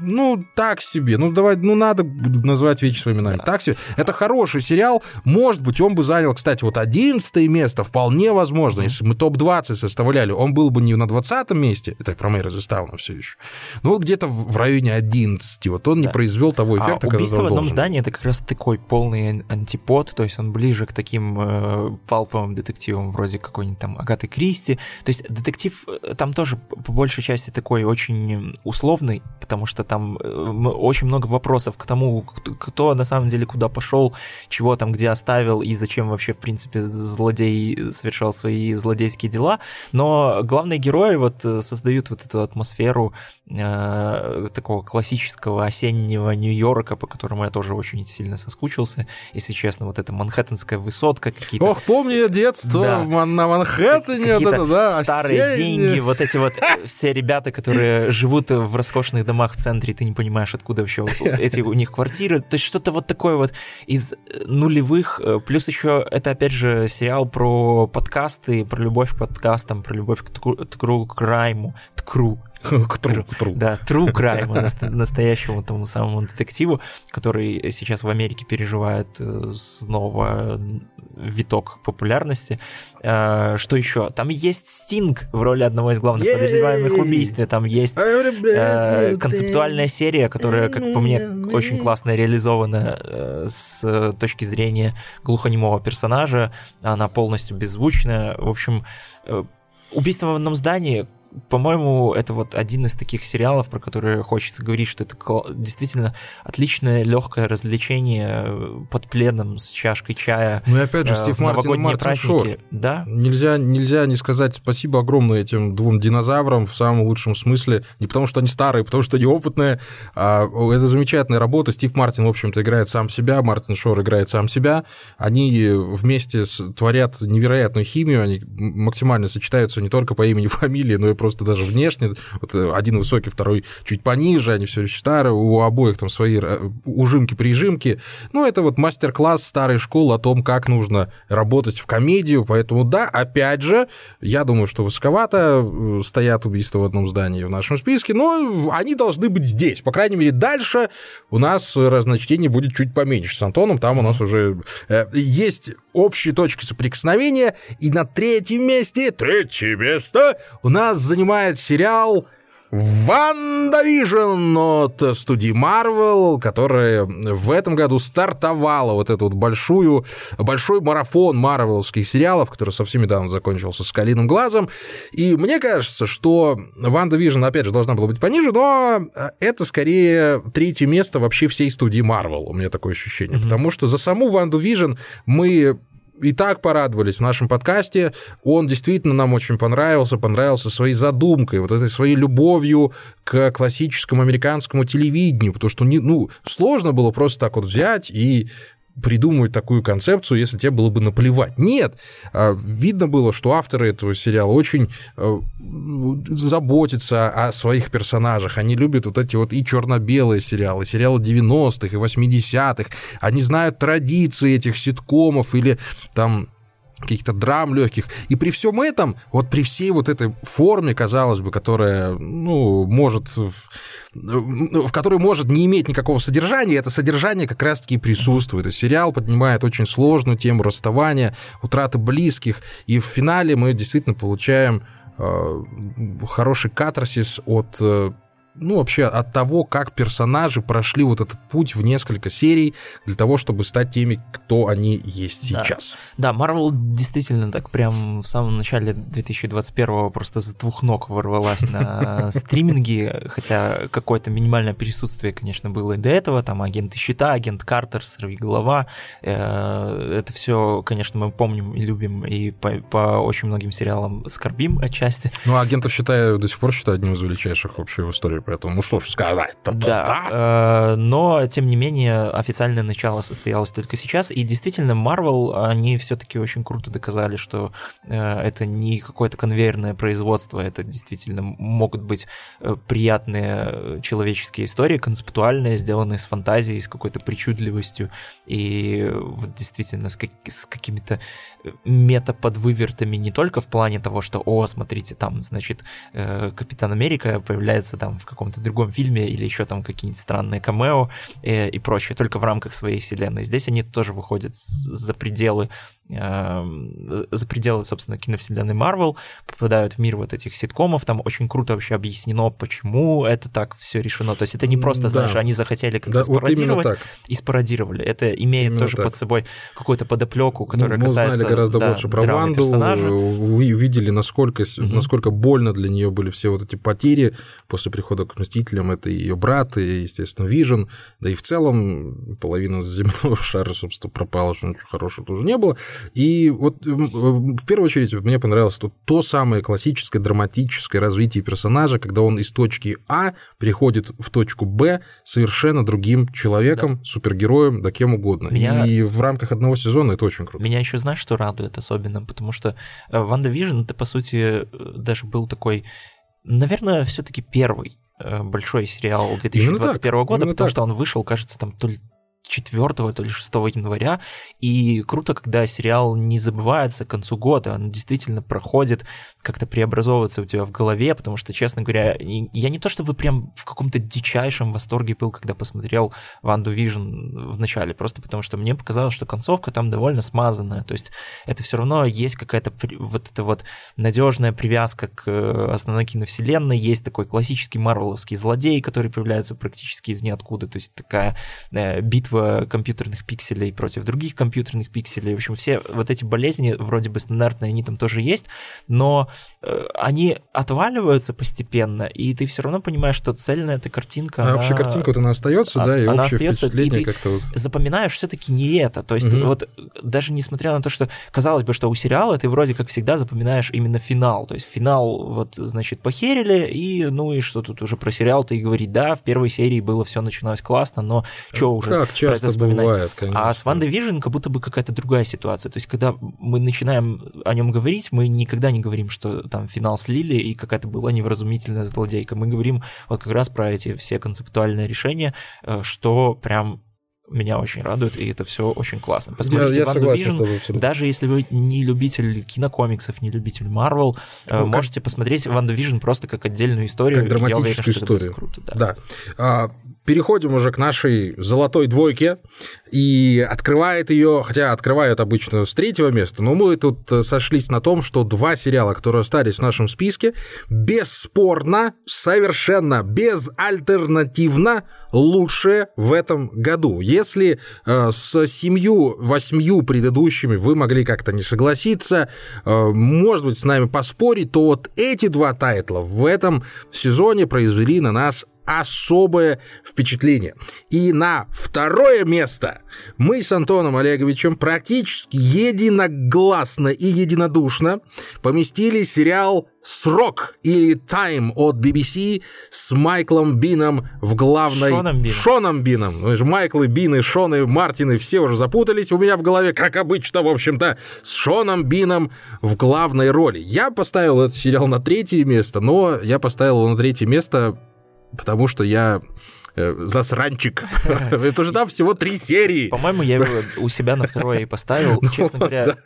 ну, так себе. Ну, давай, ну, надо назвать вещи своими именами. Так себе. Это хороший сериал. Может быть, он бы занял, кстати, вот 11 место. Вполне возможно. Если мы топ-20 составляли, он был бы не на 20 месте. Это про Мэйра Зестауна все еще. Ну, вот где-то в районе 11. Вот он да. не произвел того а эффекта, а убийство в одном здании это как раз такой полный антипод. То есть он ближе к таким э, палповым детективам, вроде какой-нибудь там Агаты Кристи. То есть детектив э, там тоже по большей части такой очень условный, потому что там э, очень много вопросов к тому, кто на самом деле куда пошел, чего там где оставил и зачем вообще, в принципе, злодей совершал свои злодейские дела. Но главные герои вот э, создают вот эту атмосферу э, такого классического осеннего Нью-Йорка, по которому я тоже очень сильно соскучился, если честно, вот эта манхэттенская высотка какие-то. Ох, помню детство да. на Манхэттене, вот это, да, старые осенние. деньги, вот эти вот [LAUGHS] все ребята, которые живут в роскошных домах в центре центре, и ты не понимаешь, откуда вообще [LAUGHS] эти у них квартиры. То есть что-то вот такое вот из нулевых. Э, плюс еще это, опять же, сериал про подкасты, про любовь к подкастам, про любовь к true crime, ткру, [LAUGHS] к true, true. Да, true crime, настоящему тому самому детективу, который сейчас в Америке переживает э, снова виток популярности. Э, что еще? Там есть Стинг в роли одного из главных подозреваемых в убийстве. Там есть э, концептуальная серия, которая, как по мне, очень классно реализована с точки зрения глухонемого персонажа. Она полностью беззвучная. В общем, Убийство в одном здании по-моему, это вот один из таких сериалов, про которые хочется говорить, что это действительно отличное легкое развлечение э, под пледом с чашкой чая. Ну и опять же, э, Стив Мартин и Мартин праздники. Шор. Да? Нельзя, нельзя не сказать спасибо огромное этим двум динозаврам в самом лучшем смысле. Не потому, что они старые, потому что они опытные. А это замечательная работа. Стив Мартин, в общем-то, играет сам себя, Мартин Шор играет сам себя. Они вместе творят невероятную химию, они максимально сочетаются не только по имени, [LAUGHS] фамилии, но и просто даже внешне. Вот э, один высокий, второй чуть пониже, они все еще старые, у обоих там свои э, ужимки-прижимки. Ну, это вот мастер-класс старой школы о том, как нужно работать в комедию, поэтому да, опять же, я думаю, что высоковато э, стоят убийства в одном здании в нашем списке, но они должны быть здесь. По крайней мере, дальше у нас разночтение будет чуть поменьше с Антоном, там у нас уже есть общие точки соприкосновения, и на третьем месте, третье место у нас занимает сериал Ванда Вижн от студии Marvel, которая в этом году стартовала вот эту вот большую, большой марафон марвеловских сериалов, который совсем недавно закончился с «Соколиным глазом». И мне кажется, что Ванда Вижн, опять же, должна была быть пониже, но это скорее третье место вообще всей студии Marvel, у меня такое ощущение. Mm-hmm. Потому что за саму Ванду Вижн мы и так порадовались в нашем подкасте. Он действительно нам очень понравился, понравился своей задумкой, вот этой своей любовью к классическому американскому телевидению, потому что ну, сложно было просто так вот взять и придумывать такую концепцию, если тебе было бы наплевать. Нет, а, видно было, что авторы этого сериала очень э, заботятся о своих персонажах, они любят вот эти вот и черно-белые сериалы, сериалы 90-х и 80-х, они знают традиции этих ситкомов или там каких-то драм легких. И при всем этом, вот при всей вот этой форме, казалось бы, которая, ну, может, в, в которой может не иметь никакого содержания, это содержание как раз-таки присутствует. И сериал поднимает очень сложную тему расставания, утраты близких, и в финале мы действительно получаем э, хороший катарсис от э, ну, вообще от того, как персонажи прошли вот этот путь в несколько серий для того, чтобы стать теми, кто они есть сейчас. Да, Марвел действительно так прям в самом начале 2021 просто с двух ног ворвалась на [LAUGHS] стриминги, хотя какое-то минимальное присутствие, конечно, было и до этого, там агенты щита, агент Картер, сорви голова, э, это все, конечно, мы помним и любим, и по, по очень многим сериалам скорбим отчасти. Ну, агентов считаю, до сих пор считаю одним из величайших вообще в истории поэтому ну что ж сказать. -то да, э, но тем не менее официальное начало состоялось только сейчас, и действительно Marvel, они все-таки очень круто доказали, что э, это не какое-то конвейерное производство, это действительно могут быть э, приятные человеческие истории, концептуальные, сделанные с фантазией, с какой-то причудливостью, и вот действительно с, как, с какими-то мета-подвывертами не только в плане того, что, о, смотрите, там, значит, Капитан Америка появляется там в каком-то другом фильме или еще там какие-нибудь странные камео и, э, и прочее, только в рамках своей вселенной. Здесь они тоже выходят за пределы за пределы, собственно, киновселенной Марвел, попадают в мир вот этих ситкомов, там очень круто вообще объяснено, почему это так все решено. То есть это не просто, да. знаешь, они захотели как-то да, спародировать вот и спародировали. Это имеет именно тоже так. под собой какую-то подоплеку, которая ну, мы касается... Мы знали гораздо да, больше про Ванду, персонажа. увидели, насколько, угу. насколько больно для нее были все вот эти потери после прихода к Мстителям. Это ее брат, и, естественно, Вижен, да и в целом половина земного шара, собственно, пропала, что ничего хорошего тоже не было. И вот э, в первую очередь мне понравилось то, то самое классическое драматическое развитие персонажа, когда он из точки А приходит в точку Б совершенно другим человеком, да. супергероем, да кем угодно. Меня... И в рамках одного сезона это очень круто. Меня еще знаешь, что радует особенно, потому что э, Ванда Вижн это, по сути, э, даже был такой, наверное, все-таки первый большой сериал 2021 года, потому так. что он вышел, кажется, там то ли 4 то ли 6 января, и круто, когда сериал не забывается к концу года, он действительно проходит, как-то преобразовывается у тебя в голове, потому что, честно говоря, я не то чтобы прям в каком-то дичайшем восторге был, когда посмотрел Ванду Вижн в начале, просто потому что мне показалось, что концовка там довольно смазанная, то есть это все равно есть какая-то вот эта вот надежная привязка к э, основной киновселенной, есть такой классический марвеловский злодей, который появляется практически из ниоткуда, то есть такая э, битва компьютерных пикселей против других компьютерных пикселей. В общем, все вот эти болезни, вроде бы стандартные, они там тоже есть, но э, они отваливаются постепенно, и ты все равно понимаешь, что цельная эта картинка. А она... общая картинка вот она остается, а, да, и она общее остается, впечатление как-то вот. Запоминаешь все-таки не это. То есть, угу. вот даже несмотря на то, что казалось бы, что у сериала ты вроде как всегда запоминаешь именно финал. То есть финал, вот, значит, похерили, и ну и что тут уже про сериал-то и говорить, да, в первой серии было все начиналось классно, но что уже как часто это вспоминать. Бывает, конечно. А с Вандой Вижн как будто бы какая-то другая ситуация. То есть, когда мы начинаем о нем говорить, мы никогда не говорим, что там финал слили и какая-то была невразумительная злодейка. Мы говорим вот как раз про эти все концептуальные решения, э, что прям меня очень радует, и это все очень классно. Посмотрите я, я Ванду Вижн, даже если вы не любитель кинокомиксов, не любитель Марвел, э, ну, можете как... посмотреть Ванду Вижн просто как отдельную историю. Как драматическую уверен, историю. круто, да. да. А, переходим уже к нашей золотой двойке, и открывает ее, хотя открывают обычно с третьего места, но мы тут сошлись на том, что два сериала, которые остались в нашем списке, бесспорно, совершенно безальтернативно лучшие в этом году. Если э, с семью, восьмью предыдущими вы могли как-то не согласиться, э, может быть, с нами поспорить, то вот эти два тайтла в этом сезоне произвели на нас особое впечатление. И на второе место мы с Антоном Олеговичем практически единогласно и единодушно поместили сериал «Срок» или «Time» от BBC с Майклом Бином в главной... Шоном Бином. Шоном Бином. Майклы, Бины, Шоны, Мартины все уже запутались у меня в голове, как обычно, в общем-то, с Шоном Бином в главной роли. Я поставил этот сериал на третье место, но я поставил его на третье место, потому что я э, засранчик. [LAUGHS] Это же там всего три серии. По-моему, я его у себя на второе и [LAUGHS] поставил. Ну Честно говоря,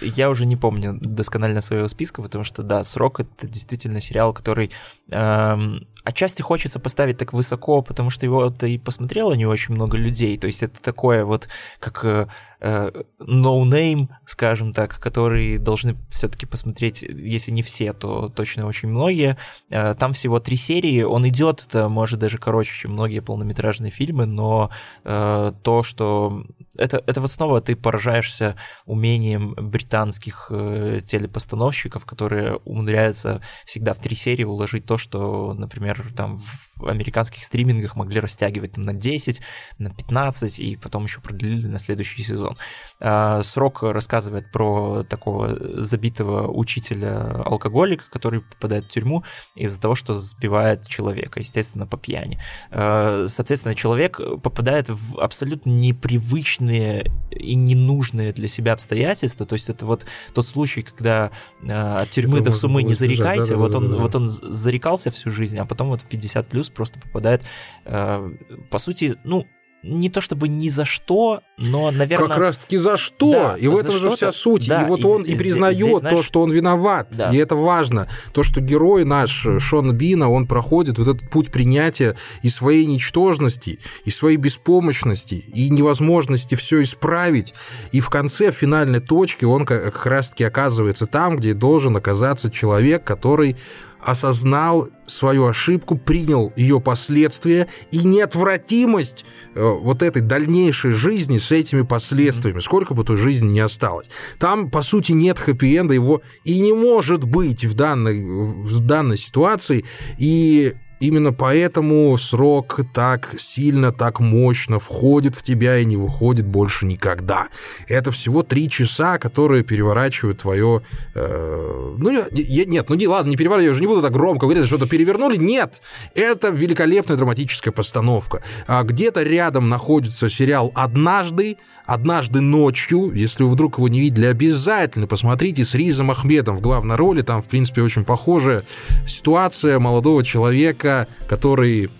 я уже не помню досконально своего списка, потому что, да, «Срок» — это действительно сериал, который эм, отчасти хочется поставить так высоко, потому что его-то и посмотрело не очень много людей. То есть это такое вот, как э, э, no-name, скажем так, которые должны все-таки посмотреть, если не все, то точно очень многие. Э, там всего три серии, он идет, это может даже короче, чем многие полнометражные фильмы, но э, то, что это, это вот снова ты поражаешься умением британских э, телепостановщиков, которые умудряются всегда в три серии уложить то, что, например, там в американских стримингах могли растягивать там, на 10, на 15 и потом еще продлили на следующий сезон. А, Срок рассказывает про такого забитого учителя-алкоголика, который попадает в тюрьму из-за того, что сбивает человека, естественно, по пьяни. А, соответственно, человек попадает в абсолютно непривычные и ненужные для себя обстоятельства. То есть это вот тот случай, когда а, от тюрьмы Это до сумы не зарекайся. да-да-да-да-да. Вот он, вот он зарекался всю жизнь, а потом вот в 50 плюс просто попадает, э, по сути, ну, не то чтобы ни за что, но, наверное... Как раз таки за что? Да, и в этом же вся суть. Да, и вот и он и здесь- признает здесь, то, знаешь- что он виноват. Да. И это важно. То, что герой наш, э, Шон Бина, он проходит вот этот путь принятия и своей ничтожности, и своей беспомощности, и невозможности все исправить. И в конце, в финальной точке, он как как раз-таки оказывается там, где должен оказаться человек, который осознал свою ошибку, принял ее последствия и неотвратимость э, вот этой дальнейшей жизни с этими последствиями, сколько бы той жизни не осталось. Там, по сути, нет хэппи-энда, его и не может быть в данной, в данной ситуации, и Именно поэтому срок так сильно, так мощно входит в тебя и не выходит больше никогда. Это всего три часа, которые переворачивают твое... э, ну, я- нет, ну не, ладно, не переворачиваю, я уже не буду так громко говорить, что-то перевернули. Нет, это великолепная драматическая постановка. А где-то рядом находится сериал «Однажды», «Однажды ночью», если вы вдруг его не видели, обязательно посмотрите с Ризом Ахмедом в главной роли. Там, в принципе, очень похожая ситуация молодого человека, который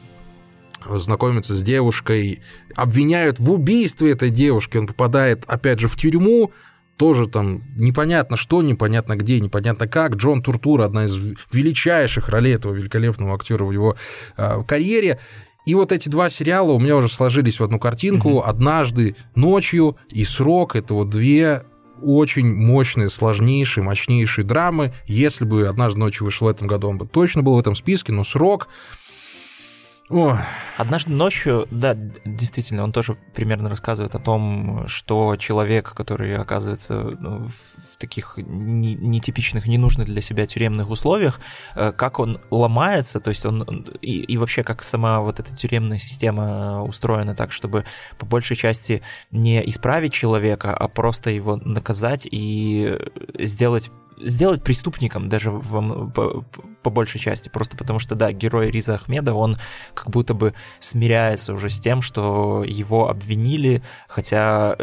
знакомится с девушкой, обвиняют в убийстве этой девушки, он попадает, опять же, в тюрьму, тоже там непонятно что, непонятно где, непонятно как. Джон Туртур, одна из величайших ролей этого великолепного актера в его э, карьере. И вот эти два сериала у меня уже сложились в одну картинку. «Однажды ночью» и «Срок» — это вот две очень мощные, сложнейшие, мощнейшие драмы. Если бы «Однажды ночью» вышел в этом году, он бы точно был в этом списке, но «Срок» Ой, Однажды ночью, да, действительно, он тоже примерно рассказывает о том, что человек, который оказывается ну, в, таких не- нетипичных, ненужных для себя тюремных условиях, э, как он ломается, то есть он и, и вообще как сама вот эта тюремная система устроена так, чтобы по большей части не исправить человека, а просто его наказать и сделать сделать преступником даже во- по, по большей части, просто потому что, да, герой Риза Ахмеда, он как будто бы смиряется уже с тем, что его обвинили, хотя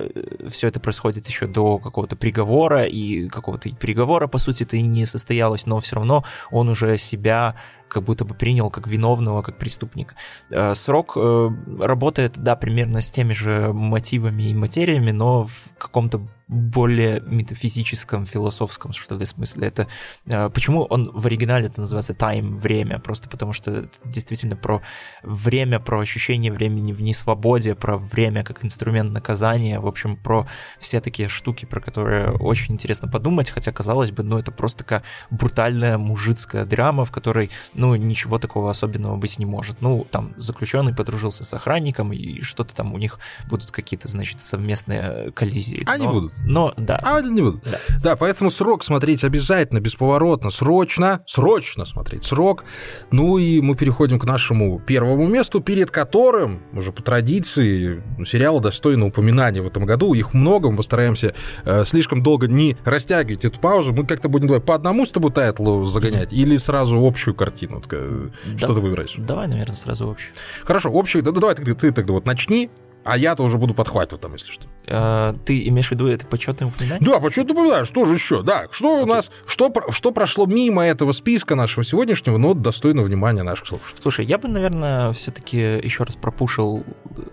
все это происходит еще до какого-то приговора, и какого-то приговора, по сути-то, и не состоялось, но все равно он уже себя как будто бы принял как виновного, как преступника. Э, Срок э, работает, да, примерно с теми же мотивами и материями, но в каком-то более метафизическом, философском, что ли, смысле. Это э, почему он в оригинале это называется time, время, просто потому что это действительно про время, про ощущение времени в несвободе, про время как инструмент наказания, в общем, про все такие штуки, про которые очень интересно подумать, хотя, казалось бы, ну, это просто такая брутальная мужицкая драма, в которой, ну, ничего такого особенного быть не может. Ну, там, заключенный подружился с охранником, и что-то там у них будут какие-то, значит, совместные коллизии. Они но, будут. Но, да. А они не будут. Да. да, поэтому срок смотреть обязательно, бесповоротно, срочно, срочно смотреть срок. Ну и мы переходим к нашему первому месту, перед которым, уже по традиции, сериалы достойны упоминания в этом году. Их много, мы постараемся э, слишком долго не растягивать эту паузу. Мы как-то будем давай, по одному с тобой тайтлу загонять mm-hmm. или сразу общую картину? Э, что да, ты выбираешь? Давай, наверное, сразу общую. Хорошо, общую. Да, давай ты, ты тогда вот начни, а я-то уже буду подхватывать там, если что. А, ты имеешь в виду это почетное упоминание? Да, почетное упоминание. Что же еще? Да, что okay. у нас, что, что прошло мимо этого списка нашего сегодняшнего, но достойно внимания наших слушателей? Слушай, я бы, наверное, все-таки еще раз пропушил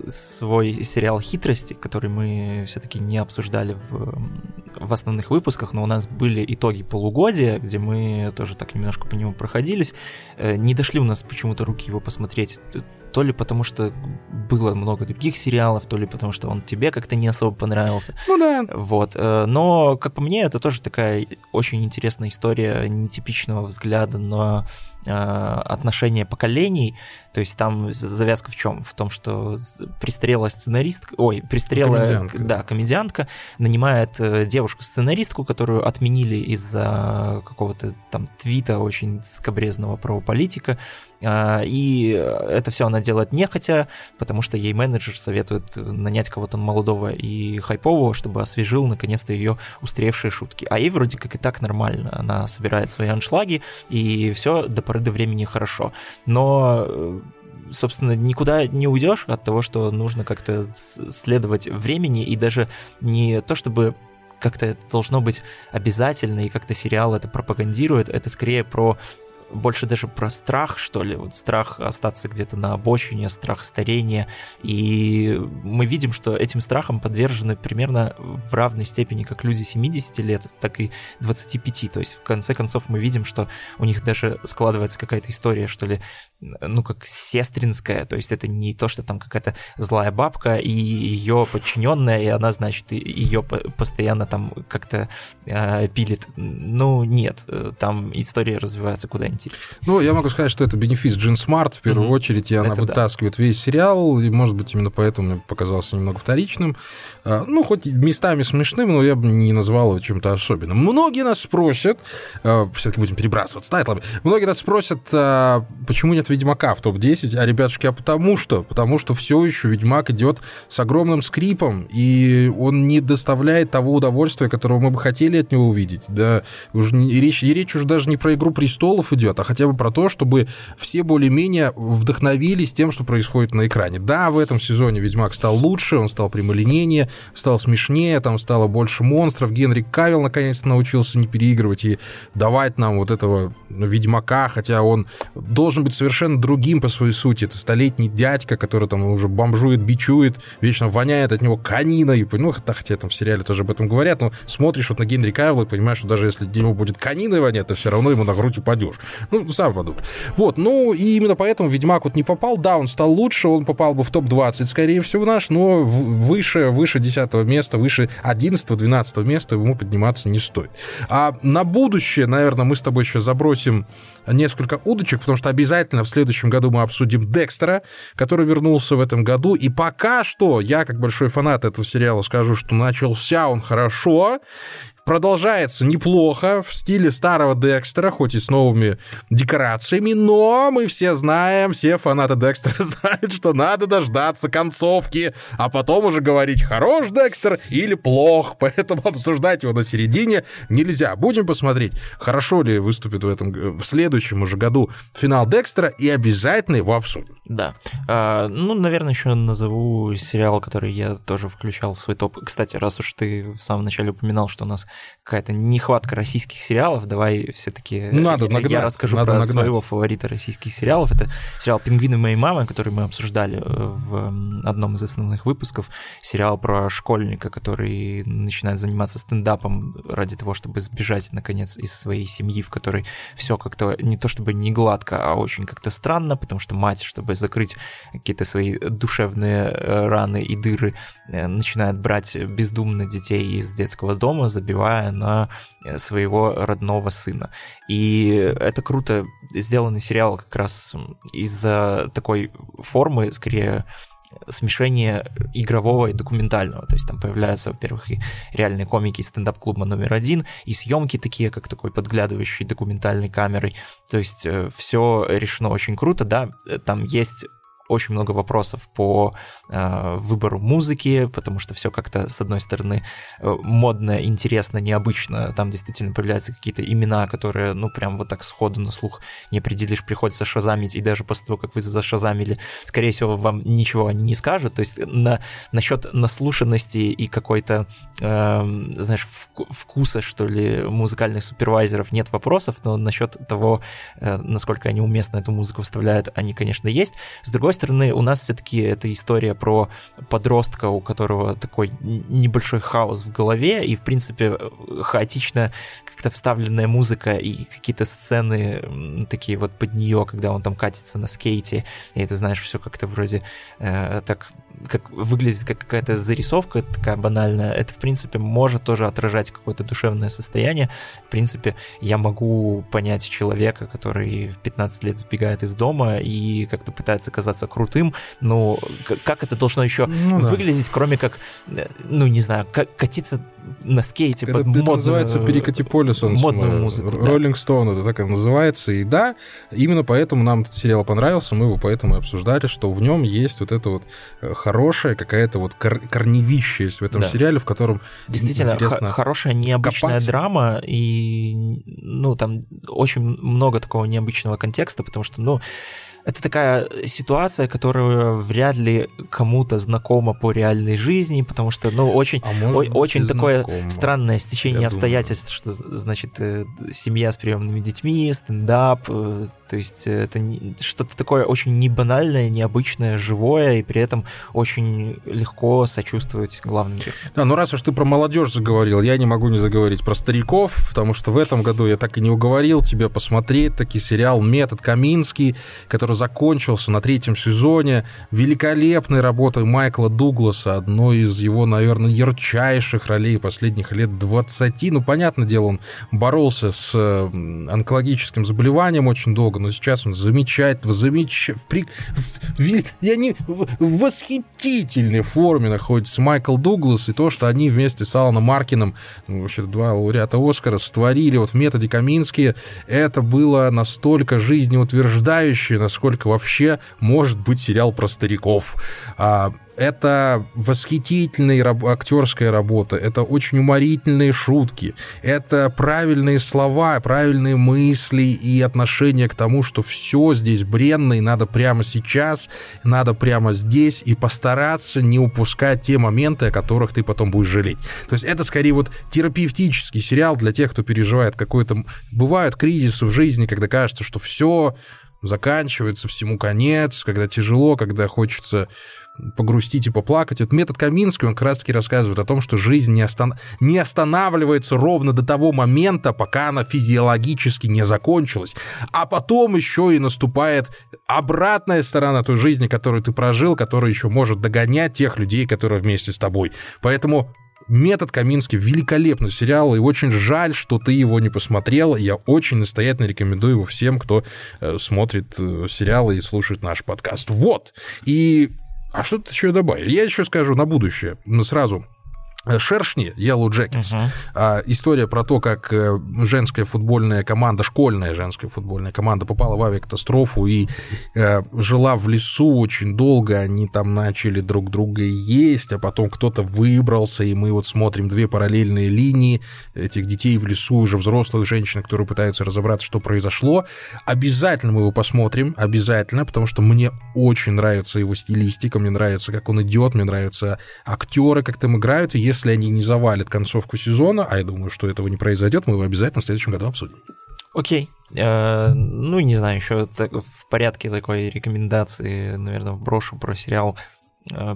свой сериал «Хитрости», который мы все-таки не обсуждали в, в основных выпусках, но у нас были итоги полугодия, где мы тоже так немножко по нему проходились. Э, не дошли у нас почему-то руки его посмотреть то ли потому, что было много других сериалов, то ли потому, что он тебе как-то не особо понравился. Ну да. Вот. Э, но, как по мне, это тоже такая очень интересная история нетипичного взгляда на отношения поколений. То есть там завязка в чем? В том, что пристрелая сценаристка, ой, пристрелая, комедиантка. да, комедиантка нанимает э, девушку-сценаристку, которую отменили из-за какого-то там твита очень скобрезного про политика, а, и это все она делает нехотя, потому что ей менеджер советует нанять кого-то молодого и хайпового, чтобы освежил наконец-то ее устаревшие шутки. А ей вроде как и так нормально. Она собирает свои аншлаги, и все до поры до времени хорошо. Но э, собственно, никуда не уйдешь от того, что нужно как-то следовать времени, и даже не то, чтобы как-то это должно быть обязательно, и как-то сериал это пропагандирует, это скорее про больше даже про страх, что ли, вот страх остаться где-то на обочине, страх старения, и мы видим, что этим страхом подвержены примерно в равной степени как люди 70 лет, так и 25, то есть в конце концов мы видим, что у них даже складывается какая-то история, что ли, ну как сестринская, то есть это не то, что там какая-то злая бабка и ее подчиненная, и она, значит, ее постоянно там как-то э, пилит, ну нет, там история развивается куда-нибудь интересно. Ну, я могу сказать, что это бенефис Джин Смарт в первую mm-hmm. очередь, и она это вытаскивает да. весь сериал, и, может быть, именно поэтому мне показался немного вторичным. А, ну, хоть местами смешным, но я бы не назвал его чем-то особенным. Многие нас спросят, а, все-таки будем перебрасываться тайтлами, многие нас спросят, а, почему нет Ведьмака в топ-10, а, ребятушки, а потому что, потому что все еще Ведьмак идет с огромным скрипом, и он не доставляет того удовольствия, которого мы бы хотели от него увидеть. Да, уже не, и речь, и речь уже даже не про «Игру престолов» идет, а хотя бы про то, чтобы все более-менее вдохновились тем, что происходит на экране. Да, в этом сезоне Ведьмак стал лучше, он стал прямолинейнее, стал смешнее, там стало больше монстров. Генри Кавилл наконец-то научился не переигрывать и давать нам вот этого ну, Ведьмака, хотя он должен быть совершенно другим по своей сути. Это столетний дядька, который там уже бомжует, бичует, вечно воняет от него каниной. Ну, хотя там в сериале тоже об этом говорят, но смотришь вот на Генри Кавилла и понимаешь, что даже если ему будет каниной вонять, то все равно ему на грудь упадешь. Ну, сам подумай. Вот, ну, и именно поэтому Ведьмак вот не попал. Да, он стал лучше, он попал бы в топ-20, скорее всего, наш, но выше, выше 10 места, выше 11-12 места ему подниматься не стоит. А на будущее, наверное, мы с тобой еще забросим несколько удочек, потому что обязательно в следующем году мы обсудим Декстера, который вернулся в этом году. И пока что я, как большой фанат этого сериала, скажу, что начался он хорошо продолжается неплохо в стиле старого Декстера, хоть и с новыми декорациями, но мы все знаем, все фанаты Декстера [LAUGHS] знают, что надо дождаться концовки, а потом уже говорить, хорош Декстер или плох, [LAUGHS] поэтому обсуждать его на середине нельзя. Будем посмотреть, хорошо ли выступит в этом в следующем уже году финал Декстера, и обязательно его обсудим. Да. А, ну, наверное, еще назову сериал, который я тоже включал в свой топ. Кстати, раз уж ты в самом начале упоминал, что у нас какая-то нехватка российских сериалов, давай все-таки надо нагнать, я расскажу надо про нагнать. своего фаворита российских сериалов. Это сериал «Пингвины моей мамы», который мы обсуждали э, в одном из основных выпусков. Сериал про школьника, который начинает заниматься стендапом ради того, чтобы сбежать, наконец, из своей семьи, в которой все как-то не то чтобы не гладко, а очень как-то странно, потому что мать, чтобы закрыть какие-то свои душевные э, раны и дыры, э, начинает брать бездумно детей из детского дома, забивая на своего родного сына. И это круто сделанный сериал как раз из-за такой формы, скорее смешение игрового и документального. То есть там появляются, во-первых, и реальные комики из стендап-клуба номер один, и съемки такие, как такой подглядывающий документальной камерой. То есть э, все решено очень круто, да, там есть очень много вопросов по э, выбору музыки, потому что все как-то, с одной стороны, э, модно, интересно, необычно. Там действительно появляются какие-то имена, которые, ну, прям вот так сходу на слух не определишь, приходится шазамить, и даже после того, как вы зашазамили, скорее всего, вам ничего они не скажут. То есть на, насчет наслушанности и какой-то, э, знаешь, вкуса, что ли, музыкальных супервайзеров нет вопросов, но насчет того, э, насколько они уместно эту музыку вставляют, они, конечно, есть. С другой стороны, у нас все-таки эта история про подростка, у которого такой небольшой хаос в голове, и, в принципе, хаотично как-то вставленная музыка и какие-то сцены такие вот под нее, когда он там катится на скейте, и ты знаешь, все как-то вроде э, так как выглядит как какая-то зарисовка такая банальная, это, в принципе, может тоже отражать какое-то душевное состояние. В принципе, я могу понять человека, который в 15 лет сбегает из дома и как-то пытается казаться крутым, но как это должно еще ну, выглядеть, да. кроме как, э, ну, не знаю, как катиться на скейте это, под это модную... называется перекати полюс, он модную музыку. Роллинг Стоун, да. это так и называется. И да, именно поэтому нам этот сериал понравился, мы его поэтому и обсуждали, что в нем есть вот это вот э, хорошая какая-то вот кор- корневища есть в этом да. сериале, в котором Действительно, интересно хорошая необычная копать. драма, и ну там очень много такого необычного контекста, потому что, ну, это такая ситуация, которая вряд ли кому-то знакома по реальной жизни, потому что, ну, очень, а о, очень такое знакомо. странное стечение Я обстоятельств, думаю. что, значит, э, семья с приемными детьми, стендап, э, то есть это что-то такое очень не банальное, необычное, живое, и при этом очень легко сочувствовать главным героям. Да, ну раз уж ты про молодежь заговорил, я не могу не заговорить про стариков, потому что в этом году я так и не уговорил тебя посмотреть таки сериал «Метод Каминский», который закончился на третьем сезоне. Великолепной работой Майкла Дугласа, одной из его, наверное, ярчайших ролей последних лет 20. Ну, понятное дело, он боролся с онкологическим заболеванием очень долго, но сейчас он замечательно, замечательно, при, в, я не, в восхитительной форме находится Майкл Дуглас, и то, что они вместе с Аланом Маркином, ну, вообще два лауреата Оскара, створили вот в методе Камински, это было настолько жизнеутверждающе, насколько вообще может быть сериал про стариков. А, это восхитительная раб- актерская работа, это очень уморительные шутки, это правильные слова, правильные мысли и отношение к тому, что все здесь бренно и надо прямо сейчас, надо прямо здесь и постараться не упускать те моменты, о которых ты потом будешь жалеть. То есть это скорее вот терапевтический сериал для тех, кто переживает какой-то... Бывают кризисы в жизни, когда кажется, что все заканчивается, всему конец, когда тяжело, когда хочется погрустить и поплакать. Это метод Каминский, он как раз-таки рассказывает о том, что жизнь не, остан... не останавливается ровно до того момента, пока она физиологически не закончилась. А потом еще и наступает обратная сторона той жизни, которую ты прожил, которая еще может догонять тех людей, которые вместе с тобой. Поэтому Метод Каминский великолепный сериал, и очень жаль, что ты его не посмотрел. Я очень настоятельно рекомендую его всем, кто э, смотрит э, сериалы и слушает наш подкаст. Вот. И а что ты еще добавил? Я еще скажу на будущее, сразу. Э, Шершни, Yellow Jackets. Uh-huh. А, история про то, как э, женская футбольная команда, школьная женская футбольная команда попала в авиакатастрофу и э, жила в лесу очень долго. Они там начали друг друга есть, а потом кто-то выбрался, и мы вот смотрим две параллельные линии этих детей в лесу, уже взрослых женщин, которые пытаются разобраться, что произошло. Обязательно мы его посмотрим, обязательно, потому что мне очень нравится его стилистика, мне нравится, как он идет, мне нравятся актеры, как там играют, и если они не завалят концовку сезона, а я думаю, что этого не произойдет, мы его обязательно в следующем году обсудим. Окей. Э, ну, не знаю, еще в порядке такой рекомендации, наверное, брошу про сериал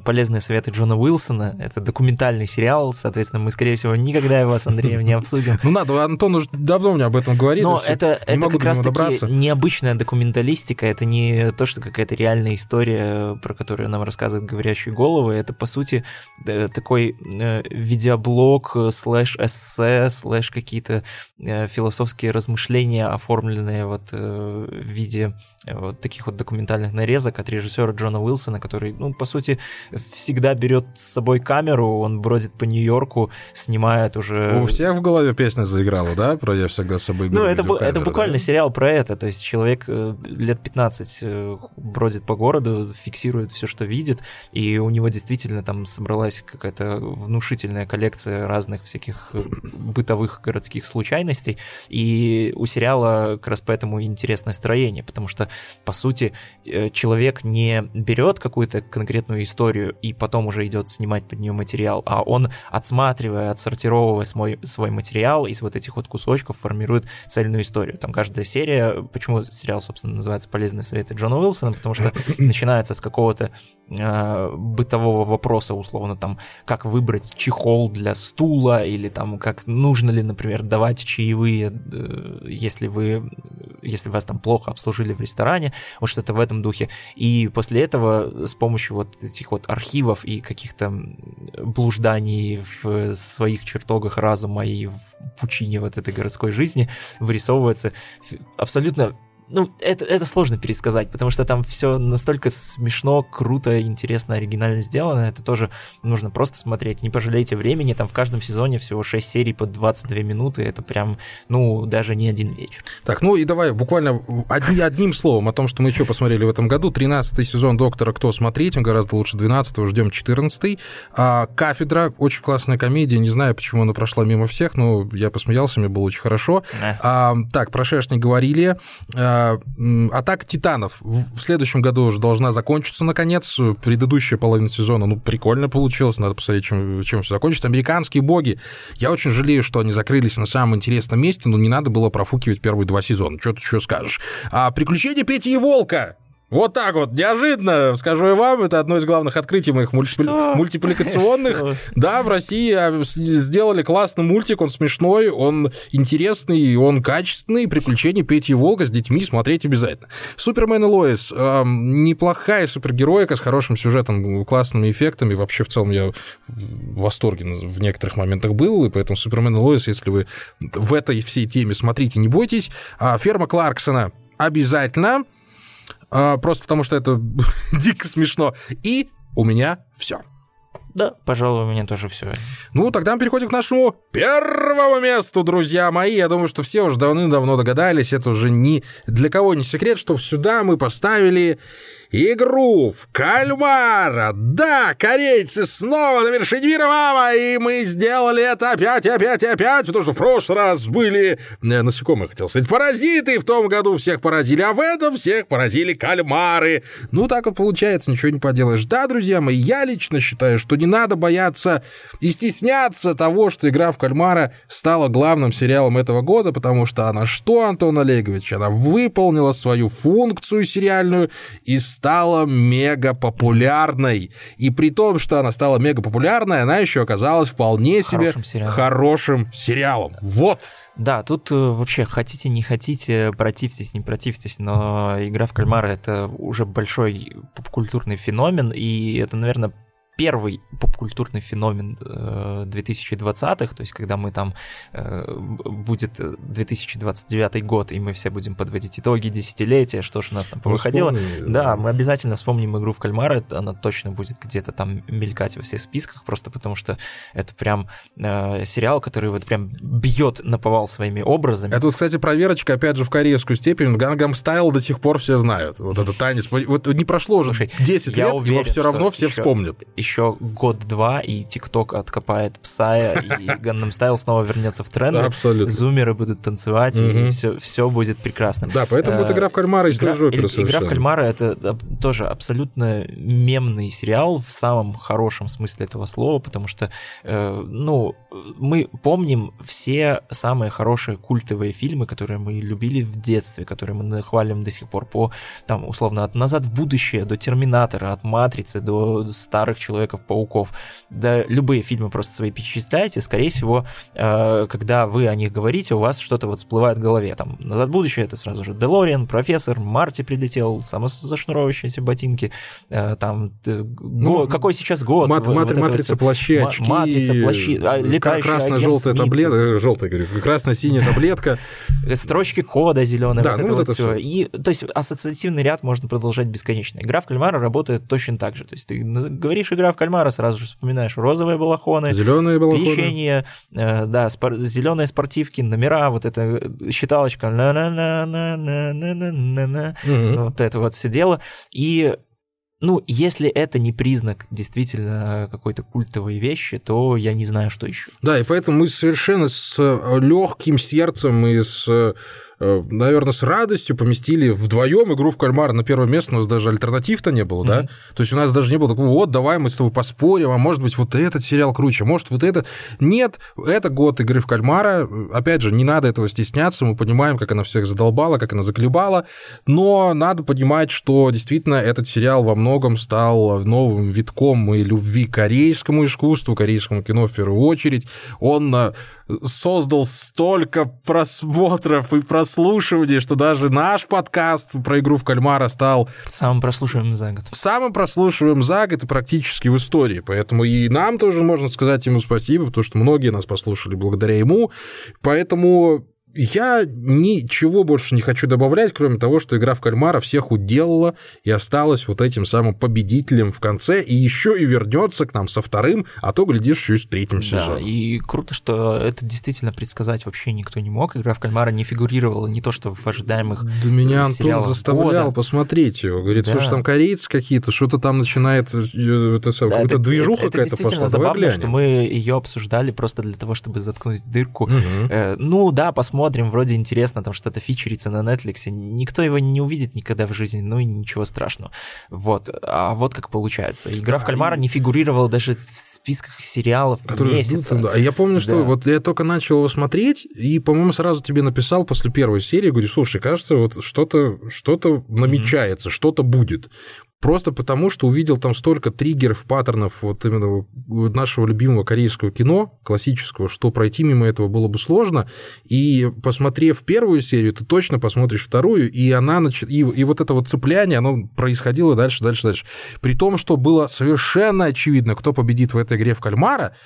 полезные советы Джона Уилсона. Это документальный сериал, соответственно, мы, скорее всего, никогда его с Андреем не обсудим. Ну надо, Антон уже давно мне об этом говорит. Но это, это как раз-таки необычная документалистика, это не то, что какая-то реальная история, про которую нам рассказывают говорящие головы, это, по сути, э, такой э, видеоблог, слэш эссе, слэш какие-то философские размышления, оформленные вот в виде вот таких вот документальных нарезок от режиссера Джона Уилсона, который, ну, по сути, всегда берет с собой камеру, он бродит по Нью-Йорку, снимает уже... У всех в голове песня заиграла, да? Про «Я всегда с собой беру Ну, это, это буквально да? сериал про это, то есть человек э, лет 15 э, бродит по городу, фиксирует все, что видит, и у него действительно там собралась какая-то внушительная коллекция разных всяких э, бытовых городских случайностей, и у сериала как раз поэтому интересное строение, потому что по сути, э, человек не берет какую-то конкретную историю и потом уже идет снимать под нее материал, а он, отсматривая, отсортировывая свой, свой материал из вот этих вот кусочков, формирует цельную историю. Там каждая серия, почему сериал, собственно, называется «Полезные советы Джона Уилсона», потому что [COUGHS] начинается с какого-то э, бытового вопроса, условно, там, как выбрать чехол для стула, или там, как нужно ли, например, давать чаевые, э, если вы, если вас там плохо обслужили в ресторане, ресторане, вот что-то в этом духе. И после этого с помощью вот этих вот архивов и каких-то блужданий в своих чертогах разума и в пучине вот этой городской жизни вырисовывается абсолютно ну, это, это сложно пересказать, потому что там все настолько смешно, круто, интересно, оригинально сделано. Это тоже нужно просто смотреть. Не пожалейте времени. Там в каждом сезоне всего 6 серий по 22 минуты. Это прям, ну, даже не один вечер. Так, ну и давай буквально одни, одним словом о том, что мы еще посмотрели в этом году. 13 сезон «Доктора Кто» смотреть, он гораздо лучше 12 ждем 14 а, «Кафедра», очень классная комедия. Не знаю, почему она прошла мимо всех, но я посмеялся, мне было очень хорошо. А, так, про шершни говорили. А, атака титанов в следующем году уже должна закончиться наконец. Предыдущая половина сезона, ну, прикольно получилось, надо посмотреть, чем, чем все закончится. Американские боги. Я очень жалею, что они закрылись на самом интересном месте, но не надо было профукивать первые два сезона. Что ты еще скажешь? А приключения Пети и Волка вот так вот, неожиданно, скажу я вам, это одно из главных открытий моих мультипли... мультипликационных. Да, в России а, сделали классный мультик, он смешной, он интересный, он качественный. Приключения Пети и Волга с детьми смотреть обязательно. Супермен и Лоис. Э, неплохая супергероика с хорошим сюжетом, классными эффектами. Вообще, в целом, я в восторге в некоторых моментах был, и поэтому Супермен и Лоис, если вы в этой всей теме смотрите, не бойтесь. А ферма Кларксона обязательно а, просто потому что это [LAUGHS] дико смешно. И у меня все. Да, пожалуй, у меня тоже все. Ну, тогда мы переходим к нашему первому месту, друзья мои. Я думаю, что все уже давным-давно догадались. Это уже ни для кого не секрет, что сюда мы поставили игру в кальмара. Да, корейцы снова на вершине мама, и мы сделали это опять, опять, опять, потому что в прошлый раз были э, насекомые, хотел сказать, паразиты, в том году всех поразили, а в этом всех поразили кальмары. Ну, так вот получается, ничего не поделаешь. Да, друзья мои, я лично считаю, что не надо бояться и стесняться того, что игра в кальмара стала главным сериалом этого года, потому что она что, Антон Олегович? Она выполнила свою функцию сериальную и мега популярной. И при том, что она стала мега популярной, она еще оказалась вполне себе хорошим сериалом. Хорошим сериалом. Вот. Да, тут э, вообще хотите, не хотите, противьтесь, не противьтесь, но игра в кальмара это уже большой попкультурный феномен, и это, наверное, первый попкультурный феномен 2020-х, э, то есть когда мы там э, будет 2029 год, и мы все будем подводить итоги десятилетия, что же у нас там повыходило. Вспомни, да, мы обязательно вспомним игру в кальмара, она точно будет где-то там мелькать во всех списках, просто потому что это прям э, сериал, который вот прям бьет на повал своими образами. Это кстати, проверочка, опять же, в корейскую степень. Гангам Стайл до сих пор все знают. Вот этот танец. Вот не прошло уже Слушай, 10 лет, уверен, его все равно все еще, вспомнят еще год-два, и ТикТок откопает Псая, и [LAUGHS] Gangnam Style снова вернется в тренд. Абсолютно. Зумеры будут танцевать, и все, все будет прекрасно. Да, поэтому вот игра в кальмара из той же оперы Игра в кальмара — это тоже абсолютно мемный сериал в самом хорошем смысле этого слова, потому что, э, ну, мы помним все самые хорошие культовые фильмы, которые мы любили в детстве, которые мы хвалим до сих пор по, там, условно, от «Назад в будущее» до «Терминатора», от «Матрицы» до старых «Человеков-пауков». Да, любые фильмы просто свои перечисляете, скорее всего, э, когда вы о них говорите, у вас что-то вот всплывает в голове. Там «Назад в будущее» — это сразу же Делориан, профессор, Марти прилетел, самозашнуровывающиеся ботинки, э, там, ну, какой сейчас год? Мат, вот, матри, вот матрица, плащи, очки. Матрица, плащи, а, летающий Красно-желтая [LAUGHS] таблетка, желтая, говорю, красно-синяя таблетка. Строчки кода зеленые, да, вот ну, это вот, вот все. И, то есть ассоциативный ряд можно продолжать бесконечно. Игра в кальмара работает точно так же. То есть ты говоришь игра в кальмара, сразу же вспоминаешь розовые балахоны, зеленые балахоны, печенье, э, да, спор- зеленые спортивки, номера, вот эта считалочка, на-на-на-на-на-на-на-на, вот это вот все дело. И ну, если это не признак действительно какой-то культовой вещи, то я не знаю, что еще. Да, и поэтому мы совершенно с легким сердцем и с Э, наверное, с радостью поместили вдвоем игру в кальмара на первое место, у нас даже альтернатив-то не было, mm-hmm. да? То есть у нас даже не было такого, вот, давай мы с тобой поспорим, а может быть, вот этот сериал круче, может, вот этот. Нет, это год игры в кальмара. Опять же, не надо этого стесняться, мы понимаем, как она всех задолбала, как она заклебала, но надо понимать, что действительно этот сериал во многом стал новым витком и любви к корейскому искусству, корейскому кино в первую очередь. Он э, создал столько просмотров и прослушиваний, что даже наш подкаст про игру в кальмара стал... Самым прослушиваемым за год. Самым прослушиваемым за год и практически в истории. Поэтому и нам тоже можно сказать ему спасибо, потому что многие нас послушали благодаря ему. Поэтому я ничего больше не хочу добавлять, кроме того, что игра в кальмара всех уделала и осталась вот этим самым победителем в конце, и еще и вернется к нам со вторым, а то, глядишь, еще и с третьим да, сезоном. и круто, что это действительно предсказать вообще никто не мог. Игра в кальмара не фигурировала не то, что в ожидаемых Да меня Антон заставлял года. посмотреть его. Говорит, да. слушай, там корейцы какие-то, что-то там начинает, э, это, да, какая-то движуха какая-то пошла. Это забавно, что мы ее обсуждали просто для того, чтобы заткнуть дырку. Угу. Э, ну да, посмотрим смотрим, вроде интересно, там что-то фичерится на Netflix, никто его не увидит никогда в жизни, ну и ничего страшного. Вот, а вот как получается. Игра в кальмара не фигурировала даже в списках сериалов Которые месяца. да. Я помню, что да. вот я только начал его смотреть, и, по-моему, сразу тебе написал после первой серии, говорю, слушай, кажется, вот что-то что намечается, mm-hmm. что-то будет. Просто потому, что увидел там столько триггеров, паттернов вот именно нашего любимого корейского кино, классического, что пройти мимо этого было бы сложно. И посмотрев первую серию, ты точно посмотришь вторую, и она нач... и, и вот это вот цепляние, оно происходило дальше, дальше, дальше. При том, что было совершенно очевидно, кто победит в этой игре в кальмара,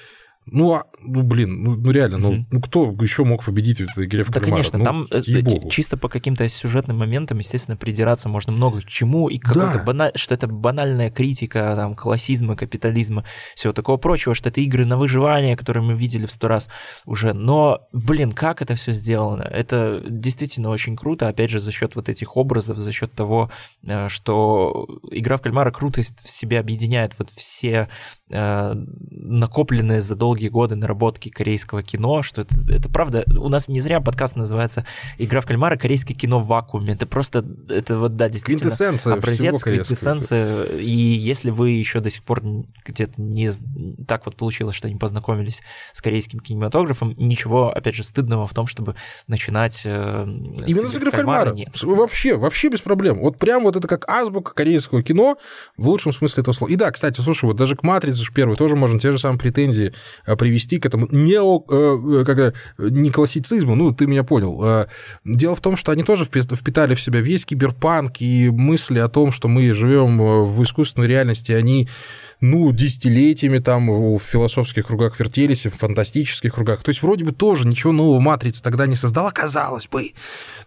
ну, а, ну блин, ну, ну реально, ну, ну кто еще мог победить в этой игре в Да, кальмара? конечно, ну, там ей-богу. чисто по каким-то сюжетным моментам, естественно, придираться можно много к чему, и да. баналь... что это банальная критика там, классизма, капитализма, всего такого прочего, что это игры на выживание, которые мы видели в сто раз уже. Но, блин, как это все сделано? Это действительно очень круто, опять же, за счет вот этих образов, за счет того, э, что игра в кальмара круто в себе объединяет вот все э, накопленные за долгие долгие годы наработки корейского кино, что это, это правда, у нас не зря подкаст называется «Игра в кальмара. Корейское кино в вакууме». Это просто, это вот, да, действительно образец, квинтэссенция. И если вы еще до сих пор где-то не так вот получилось, что не познакомились с корейским кинематографом, ничего, опять же, стыдного в том, чтобы начинать э, Именно с «Игры в кальмара». Нет. Вообще, вообще без проблем. Вот прям вот это как азбука корейского кино в лучшем смысле этого слова. И да, кстати, слушай, вот даже к «Матрице» первой тоже можно те же самые претензии Э, привести к этому нео, э, как, не классицизму, ну, ты меня понял. Э, дело в том, что они тоже впитали в себя весь киберпанк и мысли о том, что мы живем в искусственной реальности, они ну, десятилетиями там в философских кругах вертелись, в фантастических кругах. То есть вроде бы тоже ничего нового «Матрица» тогда не создала, казалось бы.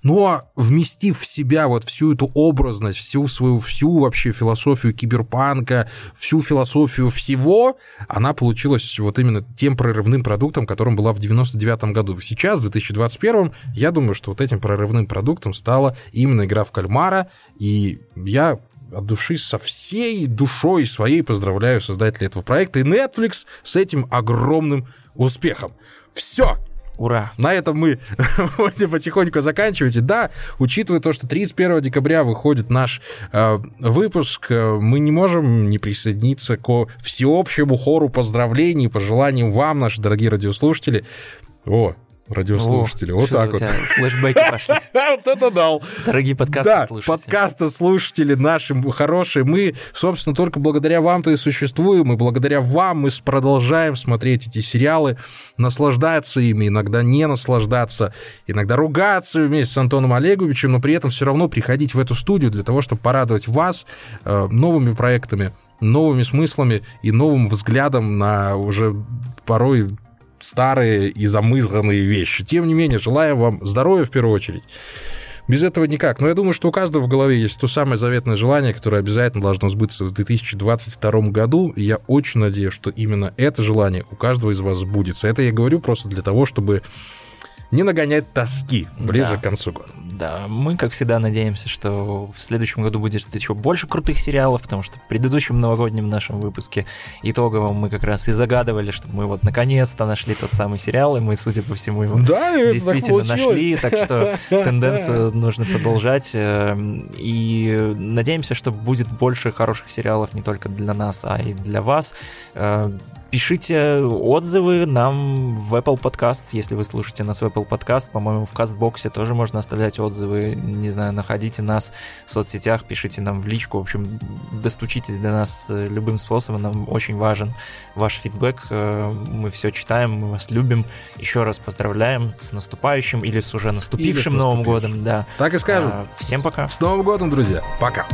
Но вместив в себя вот всю эту образность, всю свою, всю вообще философию киберпанка, всю философию всего, она получилась вот именно тем прорывным продуктом, которым была в 99 году. Сейчас, в 2021, я думаю, что вот этим прорывным продуктом стала именно игра в кальмара, и я от души, со всей душой своей поздравляю создателей этого проекта и Netflix с этим огромным успехом. Все, Ура! На этом мы [LAUGHS] будем потихоньку заканчивать. И да, учитывая то, что 31 декабря выходит наш э, выпуск, э, мы не можем не присоединиться к всеобщему хору поздравлений и пожеланий вам, наши дорогие радиослушатели. О, радиослушатели. О, вот так вот. Флэшбэки пошли. [LAUGHS] Вот это дал. Дорогие подкасты слушатели. подкасты слушатели наши хорошие. Мы, собственно, только благодаря вам-то и существуем, и благодаря вам мы продолжаем смотреть эти сериалы, наслаждаться ими, иногда не наслаждаться, иногда ругаться вместе с Антоном Олеговичем, но при этом все равно приходить в эту студию для того, чтобы порадовать вас э, новыми проектами, новыми смыслами и новым взглядом на уже порой старые и замызганные вещи. Тем не менее, желаю вам здоровья в первую очередь. Без этого никак. Но я думаю, что у каждого в голове есть то самое заветное желание, которое обязательно должно сбыться в 2022 году. И я очень надеюсь, что именно это желание у каждого из вас сбудется. Это я говорю просто для того, чтобы не нагонять тоски ближе Да. к концу года. Да, мы, как всегда, надеемся, что в следующем году будет еще больше крутых сериалов, потому что в предыдущем новогоднем нашем выпуске итоговом мы как раз и загадывали, что мы вот наконец-то нашли тот самый сериал, и мы, судя по всему, его Да, действительно нашли, так что [LAUGHS] тенденцию нужно продолжать. э, И надеемся, что будет больше хороших сериалов не только для нас, а и для вас. Пишите отзывы нам в Apple Podcast, если вы слушаете нас в Apple Podcast. По-моему, в Кастбоксе тоже можно оставлять отзывы. Не знаю, находите нас в соцсетях, пишите нам в личку. В общем, достучитесь до нас э, любым способом. Нам очень важен ваш фидбэк. Э, Мы все читаем, мы вас любим. Еще раз поздравляем с наступающим или с уже наступившим Новым наступившим. годом. Да. Так и скажем. А, Всем пока. С Новым годом, друзья. Пока.